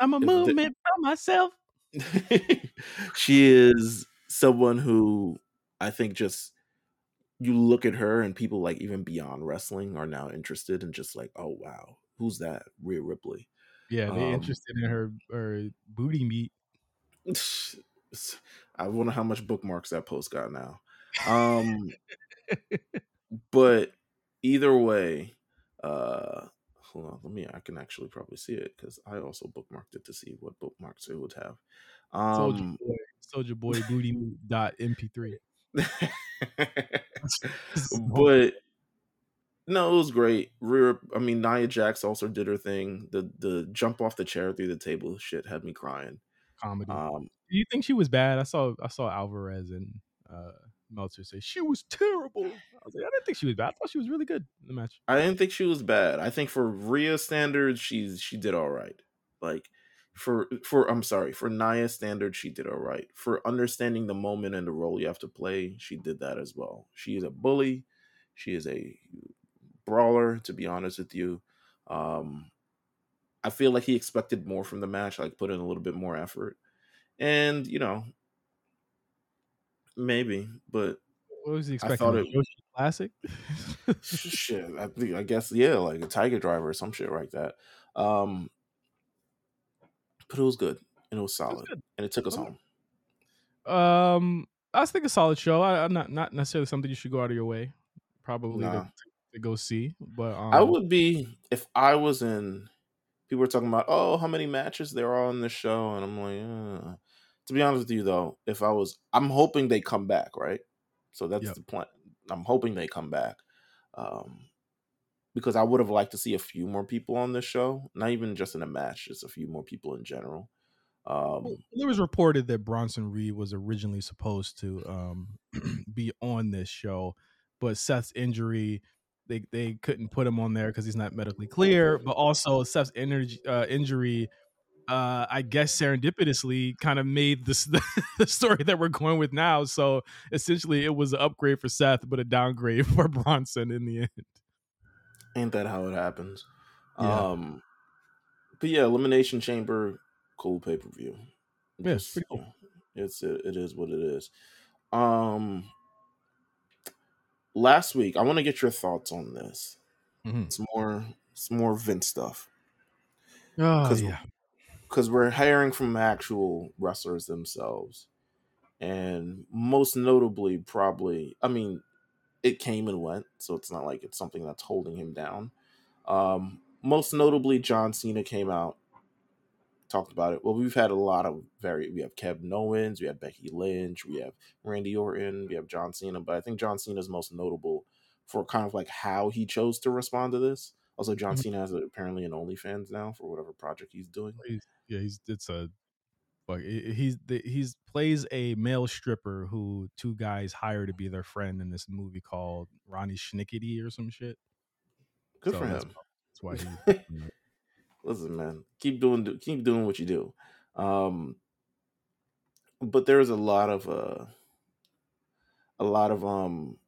I'm a
If the-
movement by myself.
she is someone who I think just you look at her and people like even beyond wrestling are now interested in just like, oh wow, who's that? Rhea Ripley.
Yeah, they
Um,
interested in her her booty meat.
I wonder how much bookmarks that post got now. Um, but either way, uh, hold on, let me. I can actually probably see it because I also bookmarked it to see what bookmarks it would have.
Soldier
Um,
boy, Soldier boy booty meat dot mp3.
but no, it was great. Rhea, I mean, Nia Jax also did her thing. The the jump off the chair through the table shit had me crying.
comedy.
Um,
Do you think she was bad? I saw I saw Alvarez and uh Meltzer say she was terrible. I was like, I didn't think she was bad. I thought she was really good in the match.
I didn't think she was bad. I think for Rhea standards, she's she did all right. Like for for I'm sorry for Nia standards, she did all right. For understanding the moment and the role you have to play, she did that as well. She is a bully. She is a brawler. To be honest with you, um, I feel like he expected more from the match. Like put in a little bit more effort, and you know, maybe, but
What was he
I
expecting?
thought
a
it-
Yoshi Classic.
shit, I think I guess yeah, like a Tiger Driver or some shit like that. Um, but it was good and it was solid,
good.
and it took us home.
um, I think a solid show. I, I'm not not necessarily something you should go out of your way, probably
Nah.
to, to go see. But um,
I would be if I was in. People were talking about oh how many matches there are on the show, and I'm like, uh. To be honest with you though, if I was, I'm hoping they come back, right? So that's
Yep.
the plan. I'm hoping they come back. Um, because I would have liked to see a few more people on this show, not even just in a match, just a few more people in general. Um,
Well, it was reported that Bronson Reed was originally supposed to um, be on this show, but Seth's injury, they they couldn't put him on there because he's not medically clear. But also Seth's energy, uh, injury, uh, I guess serendipitously, kind of made this the story that we're going with now. So essentially, it was an upgrade for Seth, but a downgrade for Bronson in the end.
ain't that how it happens?
Yeah.
Um, but yeah, Elimination Chamber, cool pay per view.
Yeah, it's pretty cool.
It's it, it is what it is. Um, last week, I want to get your thoughts on this.
Mhm.
It's more it's more Vince stuff
Oh yeah,
because we're hearing from actual wrestlers themselves, and most notably, probably, I mean, it came and went, so it's not like it's something that's holding him down. Um, most notably, John Cena came out, talked about it. Well, we've had a lot of very. We have Kevin Owens, we have Becky Lynch, we have Randy Orton, we have John Cena, but I think John Cena is most notable for kind of like how he chose to respond to this. Also, John
Mhm.
Cena has apparently an OnlyFans now for whatever project he's doing.
he's, yeah, he's it's a like he- he's he's plays a male stripper who two guys hire to be their friend in this movie called Ronnie Schnickety or some shit.
Good
So
for
that's
him.
That's why he. you know,
Listen, man, keep doing keep doing what you do. Um, but there's a lot of uh, a lot of um,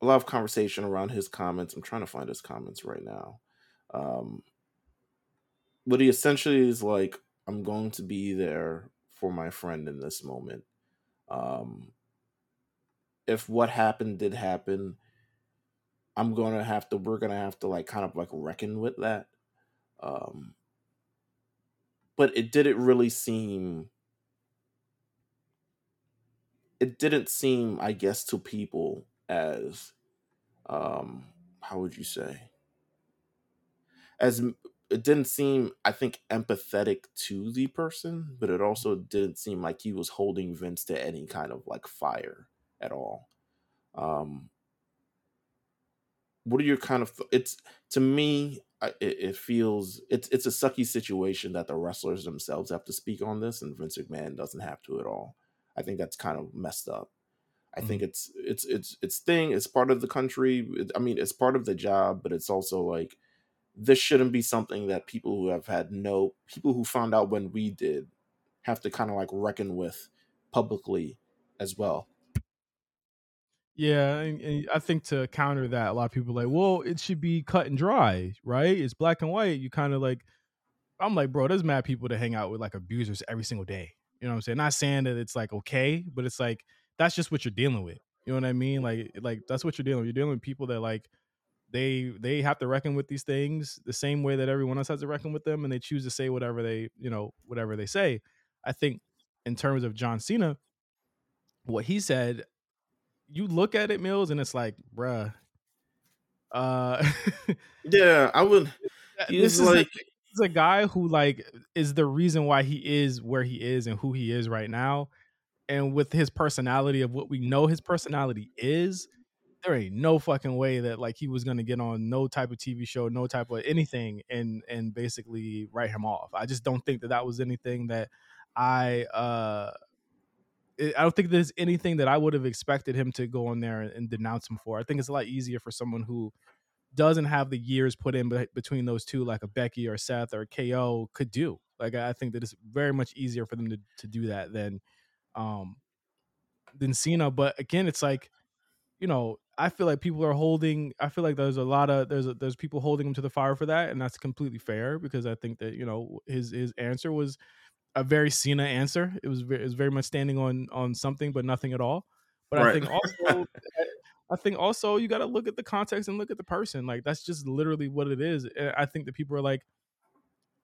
a lot of conversation around his comments. I'm trying to find his comments right now. Um, but he essentially is like, "I'm going to be there for my friend in this moment," Um, if what happened did happen, I'm gonna have to. We're gonna have to like kind of like reckon with that. Um, but it didn't really seem. It didn't seem, I guess, to people as, um, how would you say, as it didn't seem, I think, empathetic to the person, but it also didn't seem like he was holding Vince to any kind of like fire at all. Um, what are your kind of th- it's to me it, it, feels it's it's a sucky situation that the wrestlers themselves have to speak on this and Vince McMahon doesn't have to at all. I think that's kind of messed up. I mm-hmm. think it's it's it's it's thing. It's part of the country. It, I mean, it's part of the job, but it's also like this shouldn't be something that people who have had no people who found out when we did have to kind of like reckon with publicly as well.
Yeah, and, and, I think to counter that, a lot of people are like, well, it should be cut and dry, right? It's black and white. You kind of like, I'm like, bro, there's mad people to hang out with like abusers every single day. You know what I'm saying? Not saying that it's like okay, but it's like that's just what you're dealing with. You know what I mean? Like, like that's what you're dealing with. You're dealing with people that like they they have to reckon with these things the same way that everyone else has to reckon with them, and they choose to say whatever they you know whatever they say. I think in terms of John Cena, what he said you look at it, Meelz, and it's like, bruh. Uh,
yeah, I would.
This is like is a guy who like is the reason why he is where he is and who he is right now, and with his personality of what we know his personality is, there ain't no fucking way that like he was gonna get on no type of TV show, no type of anything, and and basically write him off. I just don't think that that was anything that I uh I don't think there's anything that I would have expected him to go on there and, and, denounce him for. I think it's a lot easier for someone who doesn't have the years put in be- between those two, like a Becky or Seth or KO, could do. Like I think that it's very much easier for them to to do that than um than Cena. But again, it's like you know, I feel like people are holding. I feel like there's a lot of there's a, there's people holding him to the fire for that, and that's completely fair because I think that you know his his answer was a very Cena answer. It was very, it was very much standing on on something, but nothing at all. But right. I think also, I think also you got to look at the context and look at the person. Like that's just literally what it is. I think that people are like,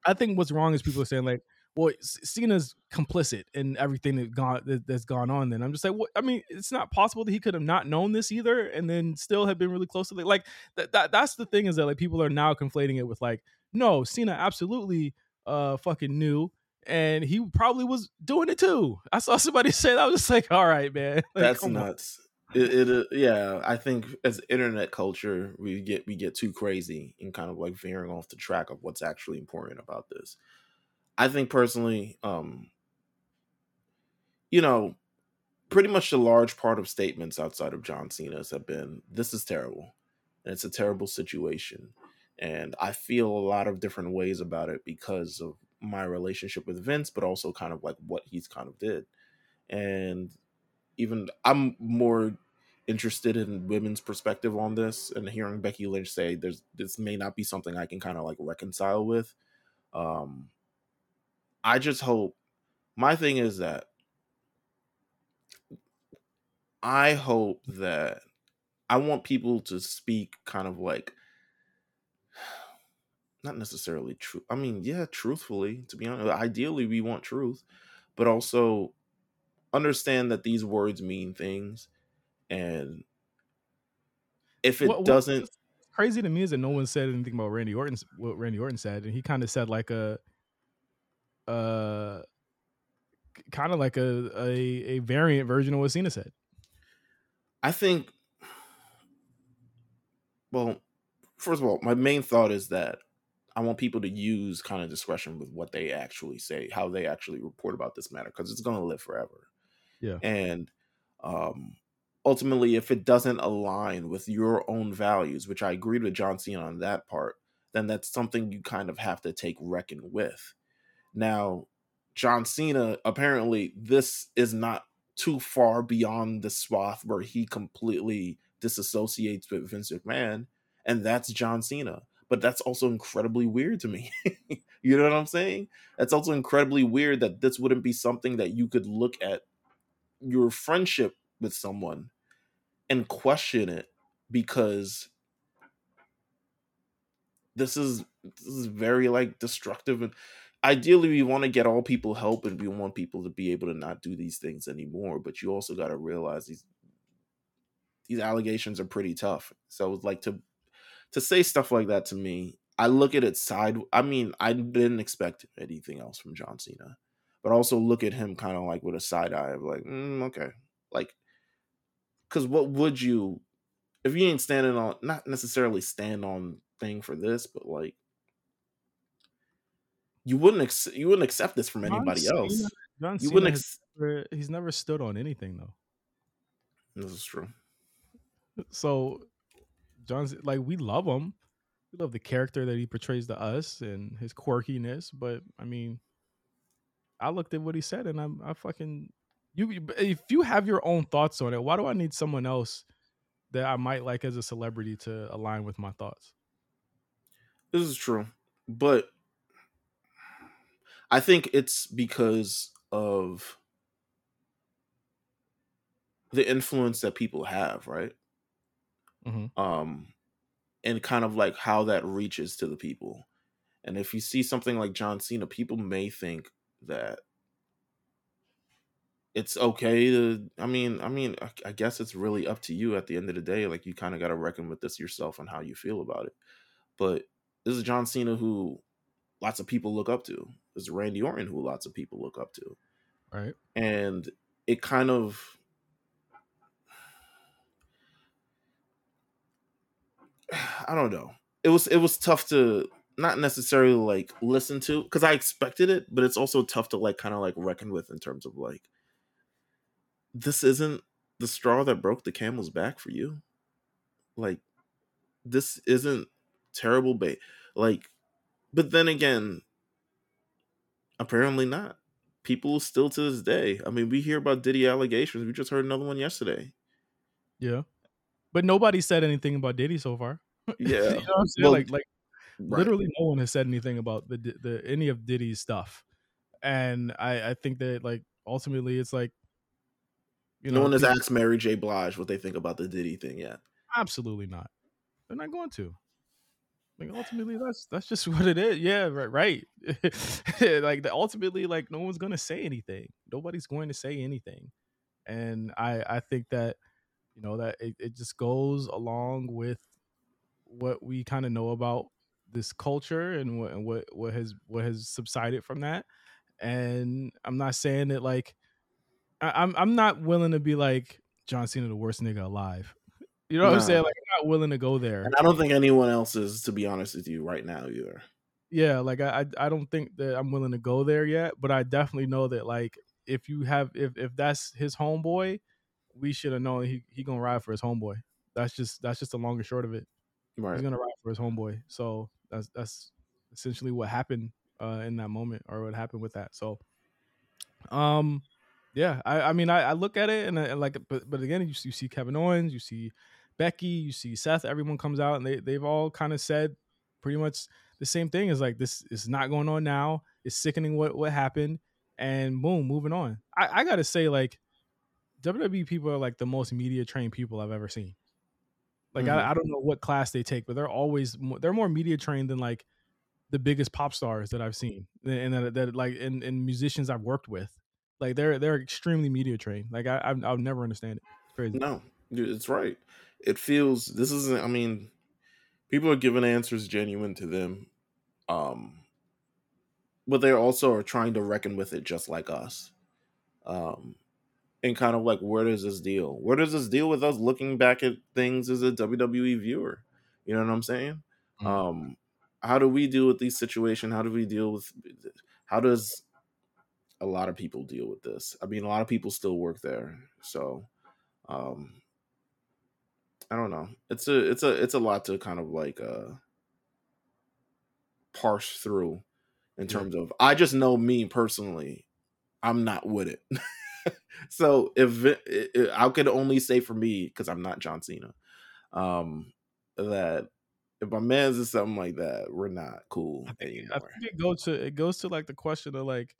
I think what's wrong is people are saying like, well, Cena's complicit in everything that gone that, has gone on. Then I'm just like, what? I mean, it's not possible that he could have not known this either, and then still have been really close to it. Like that, that. That's the thing is that like people are now conflating it with like, no, Cena absolutely uh fucking knew and he probably was doing it too. I saw somebody say that. I was just like, all right, man. Like,
That's nuts. It, it uh, yeah, I think as internet culture, we get we get too crazy and kind of like veering off the track of what's actually important about this. I think personally, um, you know, pretty much the large part of statements outside of John Cena's have been, "This is terrible, and it's a terrible situation." And I feel a lot of different ways about it because of my relationship with Vince, but also kind of like what he's kind of did. And even I'm more interested in women's perspective on this and hearing Becky Lynch say there's this may not be something I can kind of like reconcile with. Um I just hope my thing is that I hope that I want people to speak kind of like not necessarily true. I mean, yeah, truthfully, to be honest, ideally we want truth, but also understand that these words mean things and if it what, doesn't
crazy to me is that no one said anything about Randy Orton what Randy Orton said and he kind of said like a uh kind of like a, a a variant version of what Cena said.
I think well, first of all, my main thought is that I want people to use kind of discretion with what they actually say, how they actually report about this matter, because it's going to live forever.
Yeah.
And um, ultimately, if it doesn't align with your own values, which I agreed with John Cena on that part, then that's something you kind of have to take reckon with. Now, John Cena, apparently, this is not too far beyond the swath where he completely disassociates with Vince McMahon, and that's John Cena but that's also incredibly weird to me. you know what I'm saying? That's also incredibly weird that this wouldn't be something that you could look at your friendship with someone and question it because this is this is very like destructive and ideally we want to get all people help and we want people to be able to not do these things anymore but you also got to realize these these allegations are pretty tough. So like to to say stuff like that to me i look at it side i mean i didn't expect anything else from john cena but also look at him kind of like with a side eye of like mm, okay. Like because what would you if you ain't standing on not necessarily stand on thing for this but like you wouldn't ex- you wouldn't accept this from
John
anybody
Cena-
else
John
you
Cena
wouldn't ex-
never, he's never stood on anything though.
this is true
So John's like we love him. We love the character that he portrays to us and his quirkiness, but I mean I looked at what he said and I'm I fucking you you- if you have your own thoughts on it, why do I need someone else that I might like as a celebrity to align with my thoughts?
This is true, but I think it's because of the influence that people have, right?
Mhm.
Um, and kind of like how that reaches to the people. And if you see something like John Cena, people may think that it's okay to. I mean, I mean, I, I guess it's really up to you at the end of the day. Like you kind of got to reckon with this yourself and how you feel about it. But this is John Cena who lots of people look up to. This is Randy Orton who lots of people look up to.
Right?
And it kind of I don't know. It was it was tough to not necessarily like listen to because I expected it, but it's also tough to like kind of like reckon with in terms of like this isn't the straw that broke the camel's back for you. Like this isn't terrible bait. Like, but then again, apparently not. People still to this day. I mean, we hear about Diddy allegations. We just heard another one yesterday.
Yeah. But nobody said anything about Diddy so far.
Yeah.
you know what I'm saying?
Well,
like like
Right.
literally no one has said anything about the the any of Diddy's stuff, and I I think that like ultimately it's like you know
no one has
people-
asked Mary J. Blige what they think about the Diddy thing yet.
absolutely not. They're not going to. Like ultimately, that's that's just what it is. Yeah, right, right. like the, ultimately, like no one's gonna say anything. Nobody's going to say anything, and I I think that you know that it, it just goes along with what we kind of know about this culture and what and what what has what has subsided from that. And I'm not saying that like I, I'm I'm not willing to be like John Cena the worst nigga alive. You know what I'm saying? Like I'm not willing to go there.
And I don't think anyone else is, to be honest with you, right now either.
yeah like I, I i don't think that i'm willing to go there yet but i definitely know that like if you have if if that's his homeboy we should have known he, he gonna ride for his homeboy that's just that's just the long and short of it
Right.
he's gonna ride for his homeboy so that's that's essentially what happened uh in that moment or what happened with that so um yeah i i mean i, I look at it and, I, and like but but again you, you see kevin owens you see becky you see seth everyone comes out and they they've all kind of said pretty much the same thing is like this is not going on now. It's sickening what what happened. And boom moving on. I i gotta say like wwe people are like the most media trained people i've ever seen. Like
Mhm.
I, I don't know what class they take but they're always mo- they're more media trained than like the biggest pop stars that i've seen and that, that like and, and musicians i've worked with. Like they're they're extremely media trained. Like i I've, i'll never understand it. It's crazy.
No, it's right. It feels this isn't. I mean, people are giving answers genuine to them, um, but they also are trying to reckon with it just like us, um, and kind of like where does this deal? Where does this deal with us looking back at things as a WWE viewer? You know what I'm saying?
Mhm.
Um, how do we deal with these situations? How do we deal with? How does a lot of people deal with this? I mean, a lot of people still work there, so um i don't know. It's a it's a it's a lot to kind of like uh parse through in terms of i just know me personally i'm not with it. So if it, it, i could only say for me because i'm not john cena um that if my man's is something like that we're not cool
I
anymore.
think it goes to it goes to like the question of like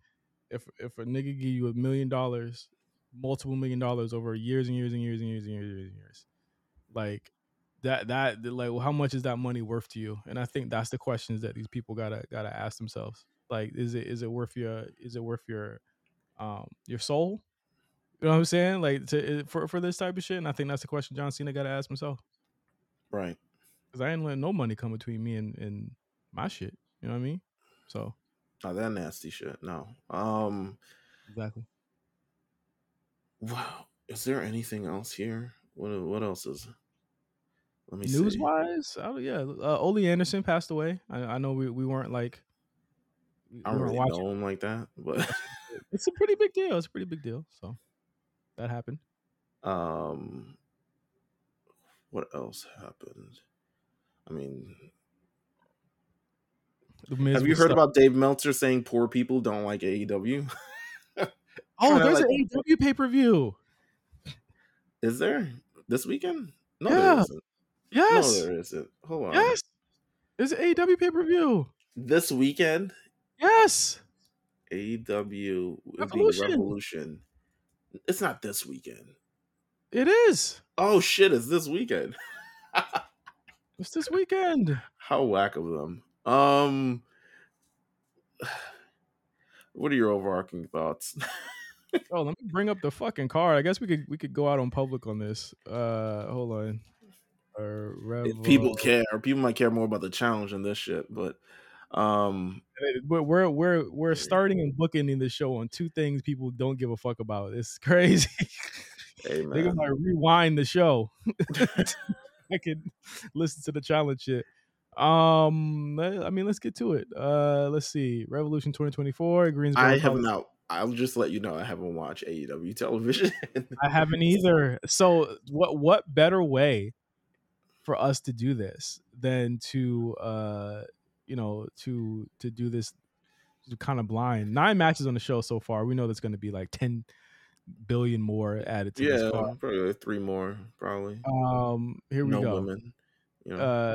if if a nigga give you a million dollars, multiple million dollars over years and years and years and years and years and years and years. Like that that like how much is that money worth to you? And I think that's the questions that these people gotta gotta ask themselves. Like, is it is it worth your is it worth your um your soul? You know what I'm saying? Like to for for this type of shit. And I think that's the question John Cena gotta ask himself.
Right.
Because I ain't letting no money come between me and, and my shit. You know what I mean? So
not that nasty shit. No. Um
Exactly.
Wow. Is there anything else here? What what else is?
Let me news see. wise. Oh yeah, uh, Ole Anderson passed away. I, I know we, we weren't like.
We I don't really watching. know him like that, but
it's a pretty big deal. It's a pretty big deal. So that happened.
Um, what else happened? I mean, have you heard stuff. about Dave Meltzer saying poor people don't like AEW?
oh, there's like, an AEW pay per view.
Is there this weekend?
No, yeah. Yes.
No, there isn't. Hold on.
Yes. An AEW pay per view
this weekend.
Yes.
AEW Revolution. Revolution. It's not this weekend.
It is.
Oh shit! It's this weekend.
it's this weekend.
How whack of them. Um, what are your overarching thoughts?
oh, let me bring up the fucking card. I guess we could we could go out on public on this. Uh, hold on.
If people care, people might care more about the challenge than this shit, but um
we're we're we're starting and bookending the show on two things people don't give a fuck about. It's crazy. Hey, they can like rewind the show. I could listen to the challenge shit. Um, I mean, let's get to it. Uh, let's see. Revolution 2024. Greensboro.
I have not. I'll just let you know I haven't watched AEW television.
I haven't either. So, what what better way for us to do this than to uh, you know to to do this kind of blind. Nine matches on the show so far. We know there's going to be like ten billion more added to
yeah, probably three more, probably.
Um, here we no go. Women, you know. Uh,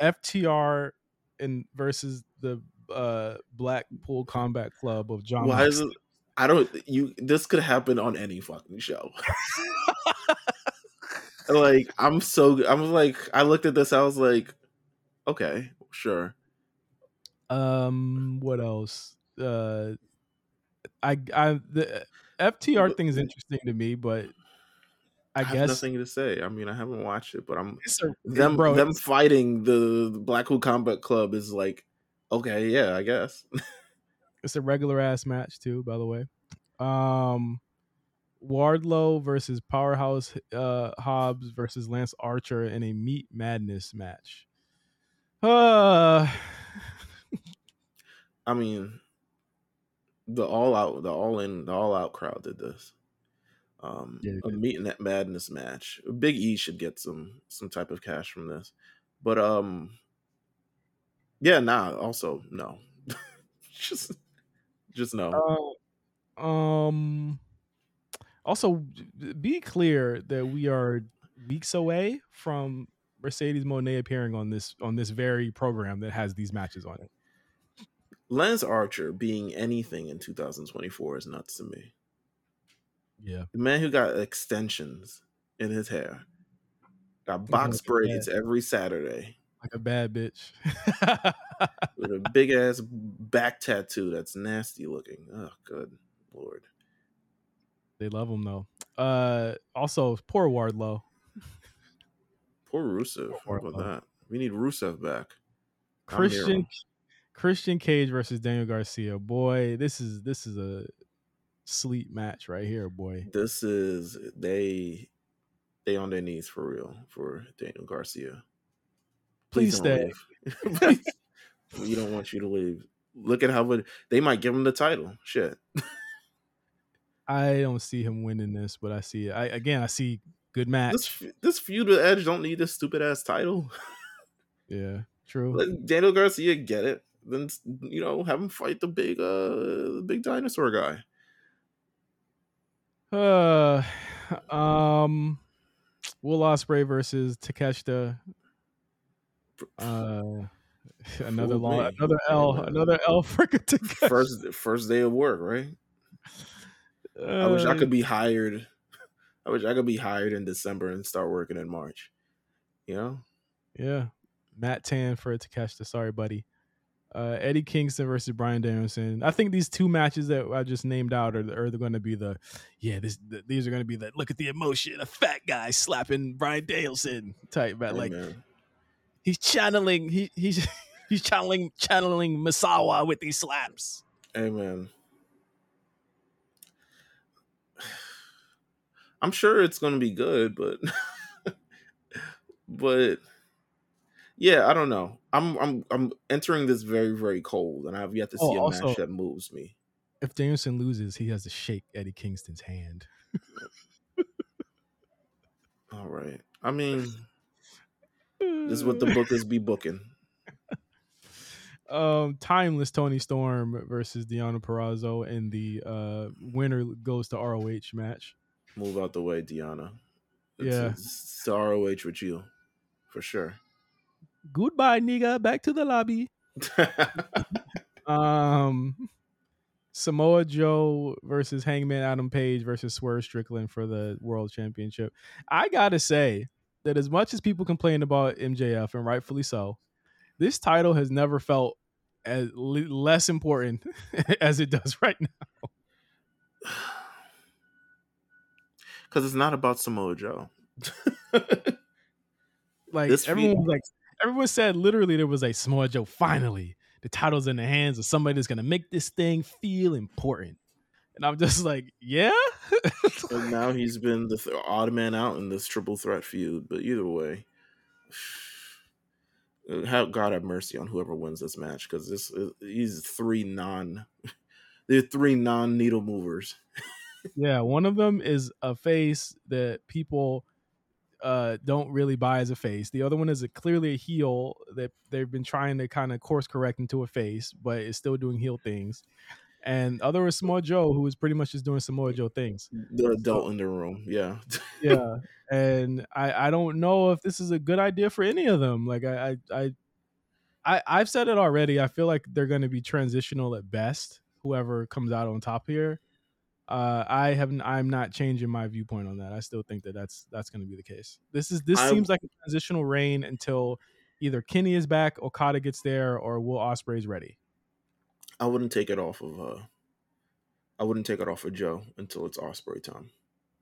FTR and versus the uh Blackpool Combat Club of John.
Why is it? I don't. You. This could happen on any fucking show. like I'm so. I'm like. I looked at this. I was like, okay, sure.
Um. What else? Uh. I. I. The FTR thing is interesting to me, but I, I guess
nothing to say. I mean, I haven't watched it, but I'm a, them bro, them fighting the, the Blackpool Combat Club is like okay, yeah, I guess.
it's a regular ass match too, by the way. Um Wardlow versus Powerhouse uh Hobbs versus Lance Archer in a Meat Madness match. Uh
I mean the all out the all in the all out crowd did this um, yeah, a meeting that madness match. Big E should get some some type of cash from this, but um, yeah, nah. Also, no, just just no.
Uh, um. Also, be clear that we are weeks away from Mercedes Moné appearing on this on this very program that has these matches on it.
Lance Archer being anything in 2024 is nuts to me.
Yeah.
The man who got extensions in his hair, got box like braids every Saturday.
Like a bad bitch.
with a big ass back tattoo that's nasty looking. Oh, good lord.
They love him though. Uh, also, poor Wardlow.
Poor Rusev. Poor How about that? We need Rusev back.
Christian Christian Cage versus Daniel Garcia. Boy, this is this is a sleep match right here, boy.
This is they they on their knees for real for Daniel Garcia.
Please, Please
stay. We don't want you to leave. Look at how they might give him the title. Shit.
I don't see him winning this, but I see I again I see good match.
This, this feud with Edge don't need this stupid ass title.
yeah, true.
Let Daniel Garcia get it. Then you know have him fight the big uh big dinosaur guy.
Uh, um, Will Ospreay versus Takeshita. Uh, another long, another L, another L for Takeshita.
First, first day of work, right? I wish I
Uh,
could be hired. I wish I could be hired in December and start working in March. You know?
Yeah. Matt Tan for it to catch the sorry buddy. Uh, Eddie Kingston versus Bryan Danielson. I think these two matches that I just named out are, are going to be the, yeah, this th- these are going to be the look at the emotion, a fat guy slapping Bryan Danielson type, but like
man.
he's channeling, he he's he's channeling channeling Misawa with these slaps.
Amen. I'm sure it's going to be good, but but yeah, I don't know. I'm I'm I'm entering this very very cold, and I've yet to see
Oh,
a
also-
match that moves me.
If Danielson loses, he has to shake Eddie Kingston's hand.
All right. I mean, this is what the bookers be booking.
um timeless Toni Storm versus Deonna Purrazzo and the uh winner goes to ROH match.
Move out the way, Deanna. It's,
Yeah.
it's, it's ROH with you, for sure.
Goodbye, nigga. Back to the lobby. Um Samoa Joe versus Hangman Adam Page versus Swerve Strickland for the World Championship. I gotta say that as much as people complain about MJF and rightfully so, this title has never felt as less important as it does right now.
Because it's not about Samoa Joe.
Like
This
everyone
feud-
was like everyone said literally there was a Samoa Joe finally the title's in the hands of somebody that's gonna make this thing feel important. And I'm just like, yeah.
and now he's been the th- odd man out in this triple threat feud. But either way, uh, have God have mercy on whoever wins this match because this uh, is, he's three non. They're three non needle movers.
Yeah, one of them is a face that people uh don't really buy as a face. The other one is a clearly a heel that they've been trying to kind of course correct into a face, but is still doing heel things. And other is Samoa Joe, who is pretty much just doing Samoa Joe things.
The adult in the room, yeah.
Yeah. and I, I don't know if this is a good idea for any of them. Like I I I, I I've said it already. I feel like they're gonna be transitional at best, whoever comes out on top here uh, I haven't. I'm not changing my viewpoint on that. I still think that that's that's going to be the case. This is this
I-
seems like a transitional reign until either Kenny is back, Okada gets there, or Will Ospreay's ready.
I wouldn't take it off of. uh I wouldn't take it off of Joe until it's Ospreay time.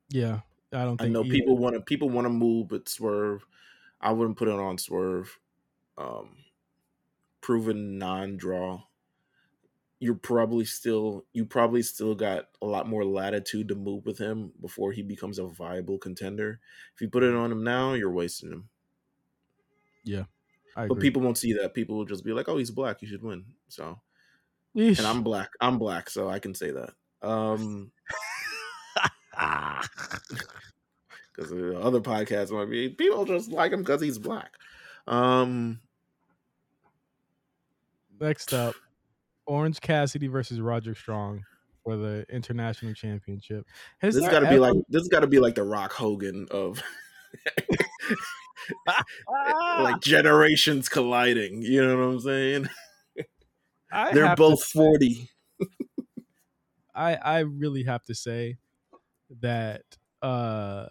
Yeah, I don't
I know
either-
people want to people want to move, but Swerve. I wouldn't put it on Swerve. Um, proven non-draw. You're probably still you probably still got a lot more latitude to move with him before he becomes a viable contender. If you put it on him now, you're wasting him.
I
But
agree.
people won't see that. People will just be like, "Oh, he's black. He should win." So,
Yeesh.
and I'm black. I'm black, so I can say that. Um, because other podcasts might be people just like him because he's black. Um,
Next up, Orange Cassidy versus Roderick Strong for the international championship. Has
this got to be
ever-
like this got to be like the Rock Hogan of like generations colliding. You know what I'm saying?
I
They're both forty.
I I really have to say that uh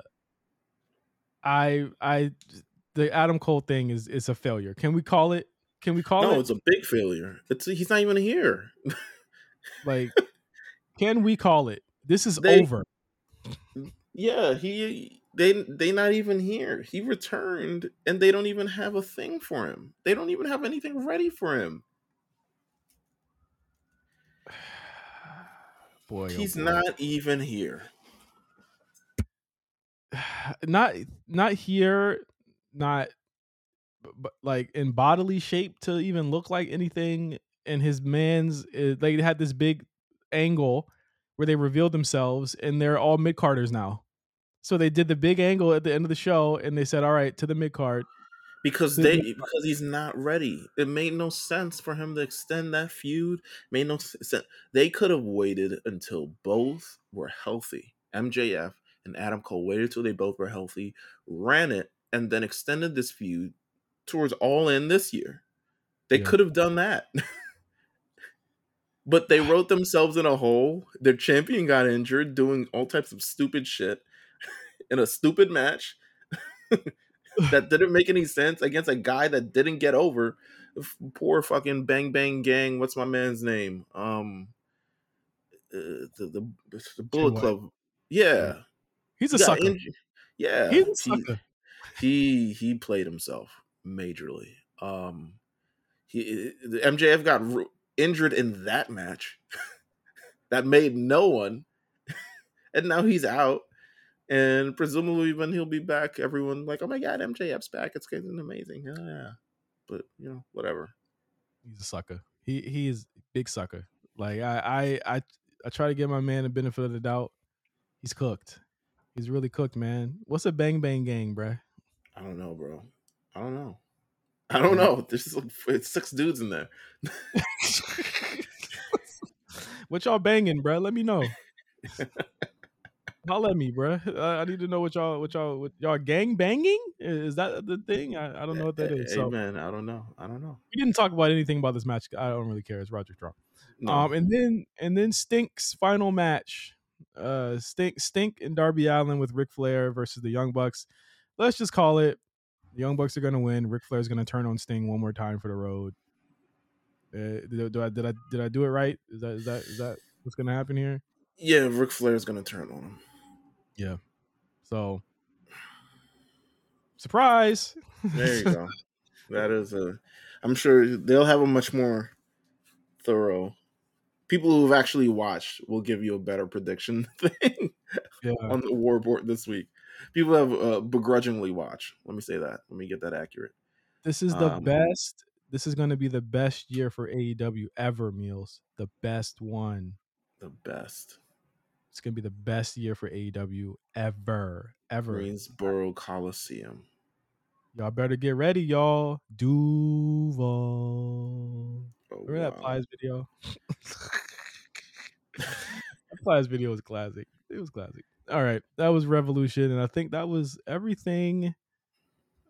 I I the Adam Cole thing is is a failure. Can we call it? Can we call
No,
it No,
it's a big failure. It's he's not even here.
like? Can we call it? This is
They-
over.
Yeah, he they they not even here. He returned and they don't even have a thing for him. They don't even have anything ready for him.
Boy, oh
He's
boy.
not even here.
not not here, not but like in bodily shape to even look like anything. And his man's uh, they had this big angle where they revealed themselves, and they're all mid carders now. So they did the big angle at the end of the show, and they said, "All right, to the mid card."
because they because he's not ready. It made no sense for him to extend that feud. Made no sense. They could have waited until both were healthy. MJF and Adam Cole waited till they both were healthy, ran it, and then extended this feud towards All In this year. They
Yeah.
could have done that. but they wrote themselves in a hole. Their champion got injured doing all types of stupid shit in a stupid match that didn't make any sense against a guy that didn't get over. Poor fucking Bang Bang Gang. What's my man's name? Um, uh, the, the the Bullet Club. Yeah,
he's a he sucker.
Yeah,
he's a sucker.
He, he he played himself majorly. Um, he the MJF got injured in that match that made no one, and now he's out. And presumably, when he'll be back, everyone like, oh my god, MJF's back! It's getting amazing. Yeah, but you know, whatever.
He's a sucker. He he is big sucker. Like I I I I try to give my man the benefit of the doubt. He's cooked. He's really cooked, man. What's a bang bang gang, bro?
I don't know, bro. I don't know. I don't know. There's like, six dudes in there.
what y'all banging, bro? Let me know. Holla at me, bro. I need to know what y'all, what y'all, what y'all gang banging. Is that the thing? I, I don't know what that is.
Hey, so, man, I don't know. I don't know.
We didn't talk about anything about this match. I don't really care. It's Roderick Strong. No. Um, and then and then Sting's final match. Uh, Sting, Sting, and Darby Allin with Ric Flair versus the Young Bucks. Let's just call it the Young Bucks are going to win. Ric Flair is going to turn on Sting one more time for the road. Uh, did, do I did I did I do it right? Is that is that is that what's going to happen here?
Yeah, Ric Flair is going to turn on him.
Yeah. So surprise.
There you go. that is a. I'm sure they'll have a much more thorough. People who've actually watched will give you a better prediction thing yeah. on the war board this week people have uh, begrudgingly watched. Let me say that. Let me get that accurate.
This is the um, best. This is going to be the best year for AEW ever. Meelz, the best one.
The best.
It's going to be the best year for AEW ever, ever.
Greensboro Coliseum.
Y'all better get ready, y'all. Duval. Oh, Remember wow. that Plies video? that Plies video was classic. It was classic all right, that was Revolution, and I think that was everything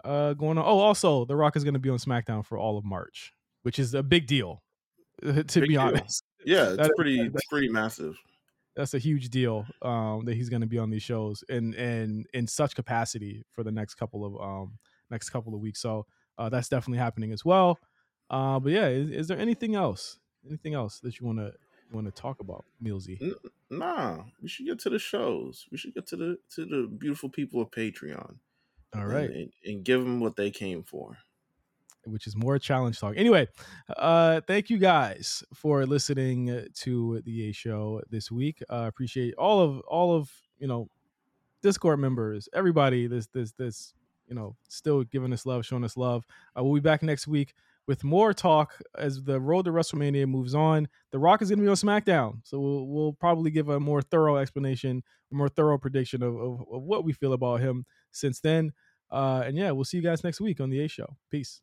uh, going on. Oh, also, The Rock is going to be on SmackDown for all of March, which is a big deal. to big be deal. honest,
yeah, it's that, pretty, that, it's pretty massive.
That's a huge deal um, that he's going to be on these shows and and in such capacity for the next couple of um, next couple of weeks. So uh, that's definitely happening as well. Uh, but yeah, is, is there anything else? Anything else that you want to want to talk about, Millsy?
Nah, we should get to the shows. We should get to the to the beautiful people of Patreon.
All right,
and, and give them what they came for
which is more challenge talk. Anyway, uh, thank you guys for listening to the A show this week. Uh, appreciate all of all of you know Discord members, everybody. This this this you know still giving us love, showing us love. Uh, we'll be back next week with more talk as the road to WrestleMania moves on. The Rock is going to be on SmackDown, so we'll, we'll, probably give a more thorough explanation, a more thorough prediction of, of, of what we feel about him since then. Uh, and yeah, we'll see you guys next week on the A Show. Peace.